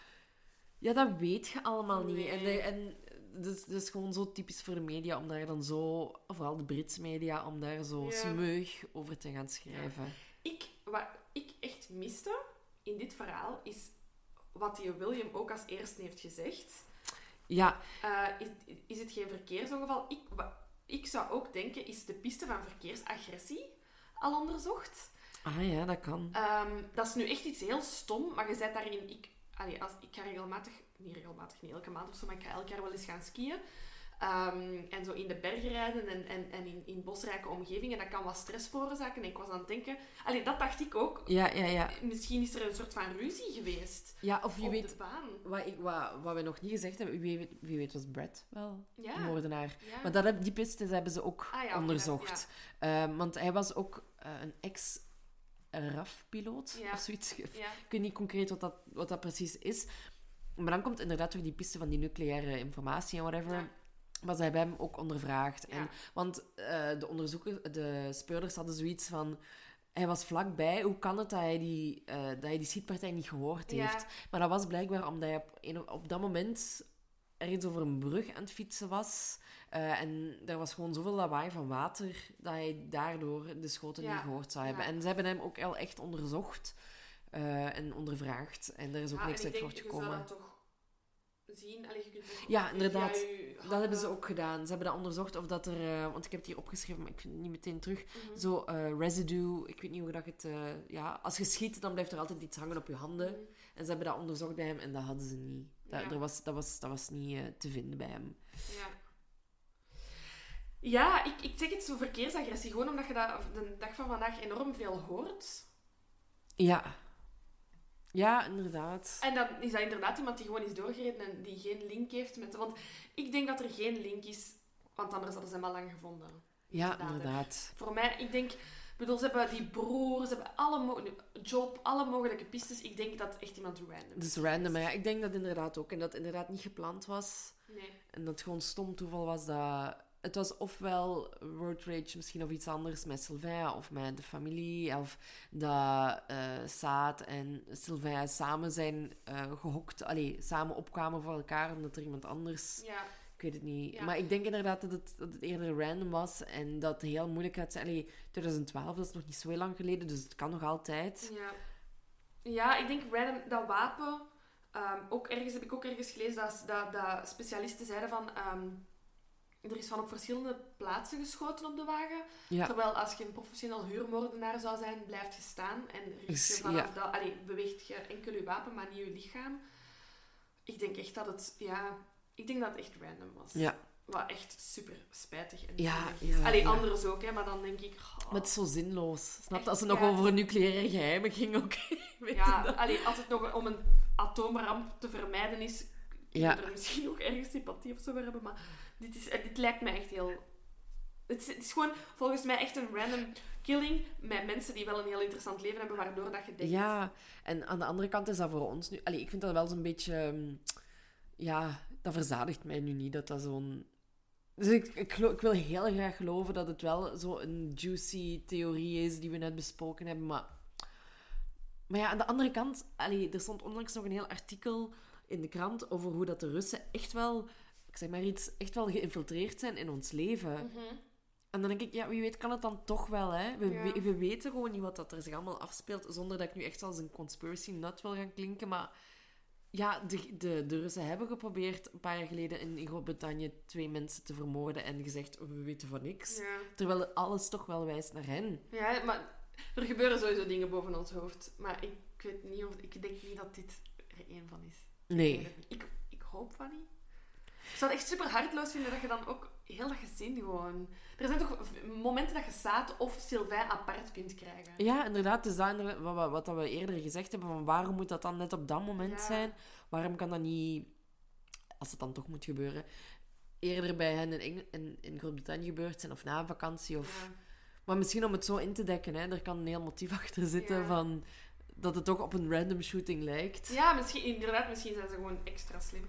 ja, dat weet je allemaal niet. En, de- en dus, het is gewoon zo typisch voor de media om daar dan zo... Vooral de Britse media, om daar zo smeug over te gaan schrijven. Ik, wat ik echt miste in dit verhaal is wat die William ook als eerste heeft gezegd. Ja, Eh, is, is het geen verkeersongeval? Ik, ik zou ook denken, is de piste van verkeersagressie al onderzocht? ah ja, dat kan. Ehm, dat is nu echt iets heel stom, maar je zet daarin... Ik, allee, als, ik ga regelmatig, niet regelmatig, niet elke maand of zo, maar ik ga elk jaar wel eens gaan skiën. Ehm, en zo in de bergen rijden en, en, en in, in bosrijke omgevingen, dat kan wat stress veroorzaken. En ik was aan het denken... Allee, dat dacht ik ook. Ja, ja, ja. Misschien is er een soort van ruzie geweest Ja, of je op weet... de baan. Wat, ik, wat, wat we nog niet gezegd hebben, wie weet, wie weet was Brad wel Ja. de moordenaar. Ja. Maar dat heb, die pistes hebben ze ook Ah ja, onderzocht. Ehm, want hij was ook eh, een ex-RAF-piloot Ja. of zoiets. Ja. Ik (laughs) weet niet concreet wat dat, wat dat precies is. Maar dan komt inderdaad toch die piste van die nucleaire informatie en whatever. Maar ze hebben hem ook ondervraagd. Ja. En, want eh, de onderzoekers, de speurders hadden zoiets van... hij was vlakbij. Hoe kan het dat hij die, eh, dat hij die schietpartij niet gehoord Ja. heeft? Maar dat was blijkbaar omdat hij op, een- op dat moment ergens over een brug aan het fietsen was. Eh, en er was gewoon zoveel lawaai van water dat hij daardoor de schoten Ja, niet gehoord zou hebben. En ze hebben hem ook al echt onderzocht en ondervraagd. En er is ook niks uit voortgekomen. Zien. Allee, je kunt Ja, inderdaad. je Dat hebben ze ook gedaan. Ze hebben dat onderzocht of dat er... eh, want ik heb het hier opgeschreven, maar ik vind het niet meteen terug. Mhm. Zo eh, residue, ik weet niet hoe dat het... eh, ja, als je schiet, dan blijft er altijd iets hangen op je handen. Mhm. En ze hebben dat onderzocht bij hem en dat hadden ze niet. Dat, Ja. er was, dat, was, dat was niet te vinden bij hem. Ja. Ja, ik, ik zeg het zo verkeersagressie. Gewoon omdat je dat de dag van vandaag enorm veel hoort. Ja. Ja, inderdaad. En dan is dat inderdaad iemand die gewoon is doorgereden en die geen link heeft met... Want ik denk dat er geen link is, want anders hadden ze hem al lang gevonden. Ja, inderdaad. Voor mij, ik denk... Ik bedoel, ze hebben die broer, ze hebben alle job, alle mogelijke pistes. Ik denk dat echt iemand random is. is random, maar ja, ik denk dat inderdaad ook. En dat het inderdaad niet gepland was. Nee. En dat het gewoon stom toeval was dat... Het was ofwel road rage misschien of iets anders met Sylvain of met de familie. Of dat eh Saad en Sylvain samen zijn eh gehokt. Allee, samen opkwamen voor elkaar omdat er iemand anders... Ja. Ik weet het niet. Ja. Maar ik denk inderdaad dat het, dat het eerder random was. En dat het heel moeilijk gaat zijn. Allee, 2012, dat is nog niet zo heel lang geleden. Dus het kan nog altijd. Ja. Ja, ik denk random, dat wapen... ehm, ook ergens heb ik ook ergens gelezen dat, dat, dat specialisten zeiden van... ehm, er is van op verschillende plaatsen geschoten op de wagen. Ja. Terwijl als je een professioneel huurmoordenaar zou zijn, blijft je staan en richt je vanaf ja. dat... Allee, beweegt je enkel je wapen, maar niet je lichaam. Ik denk echt dat het... Ja, ik denk dat het echt random was. Ja. Wat echt super spijtig en Ja, ja, Allee, ja. anders ook, hè, maar dan denk ik... oh, Maar het is zo zinloos. Snap je? Als het nog over nucleaire geheimen ging (laughs) je Ja, allee, als het nog om een atoomramp te vermijden is, kun je er misschien nog ergens sympathie of zo voor hebben. Maar dit, is, eh, lijkt mij echt heel... Het is, gewoon volgens mij echt een random killing met mensen die wel een heel interessant leven hebben, waardoor dat je denkt... Ja, en aan de andere kant is dat voor ons nu... Allee, ik vind dat wel zo'n beetje... ehm, Ja, dat verzadigt mij nu niet, dat dat zo'n... Dus ik, ik wil heel graag geloven dat het wel zo'n juicy theorie is die we net besproken hebben, maar... Maar ja, aan de andere kant... Allee, er stond onlangs nog een heel artikel in de krant over hoe dat de Russen echt wel... Zeg maar iets, echt wel geïnfiltreerd zijn in ons leven. Mhm. En dan denk ik, ja, wie weet kan het dan toch wel, hè? We, Ja. we, we weten gewoon niet wat dat er zich allemaal afspeelt, zonder dat ik nu echt als een conspiracy nut wil gaan klinken, maar ja, de, de, de Russen hebben geprobeerd een paar jaar geleden in Groot-Brittannië twee mensen te vermoorden en gezegd, we weten van niks. Ja. Terwijl alles toch wel wijst naar hen. ja, maar er gebeuren sowieso dingen boven ons hoofd. Maar ik weet niet of... Ik denk niet dat dit er één van is. Nee. ik, ik hoop van niet. Ik zou het echt super hartloos vinden dat je dan ook heel dat gezin gewoon... Er zijn toch momenten dat je Saad of Sylvain apart kunt krijgen. Ja, inderdaad, dus dat inderdaad wat, wat, we eerder gezegd hebben, van waarom moet dat dan net op dat moment Ja. zijn? Waarom kan dat niet, als het dan toch moet gebeuren, eerder bij hen in, Eng- in, in Groot-Brittannië gebeurd zijn of na een vakantie? Of... Ja. Maar misschien om het zo in te dekken, hè, er kan een heel motief achter zitten Ja. van dat het toch op een random shooting lijkt. Ja, misschien, inderdaad, misschien zijn ze gewoon extra slim.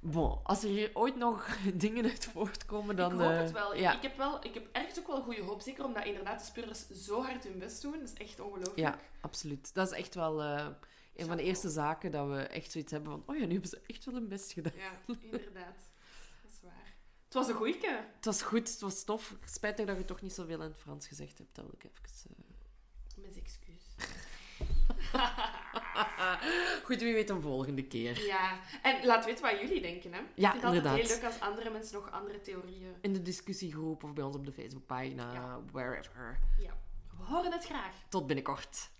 Bon, als er hier ooit nog (laughs) dingen uit voortkomen, dan... ik hoop eh, het wel. Ik- Ja, Ik, heb wel. ik heb ergens ook wel goede hoop. Zeker omdat inderdaad de speurders zo hard hun best doen. Dat is echt ongelooflijk. Ja. absoluut. Dat is echt wel eh, een van de eerste zaken dat we echt zoiets hebben van oh ja, nu hebben ze echt wel hun best gedaan. Ja, inderdaad. Dat is waar. Het was een goeie. Het was goed, het was tof. Spijtig dat je toch niet zoveel in het Frans gezegd hebt. Dat wil ik even... eh. Met excuus. (laughs) Goed, wie weet een volgende keer. Ja, en laat weten wat jullie denken. Hè? Ja, ik vind het heel leuk als andere mensen nog andere theorieën... In de discussiegroep of bij ons op de Facebookpagina, Ja. wherever. Ja, we horen het graag. Tot binnenkort.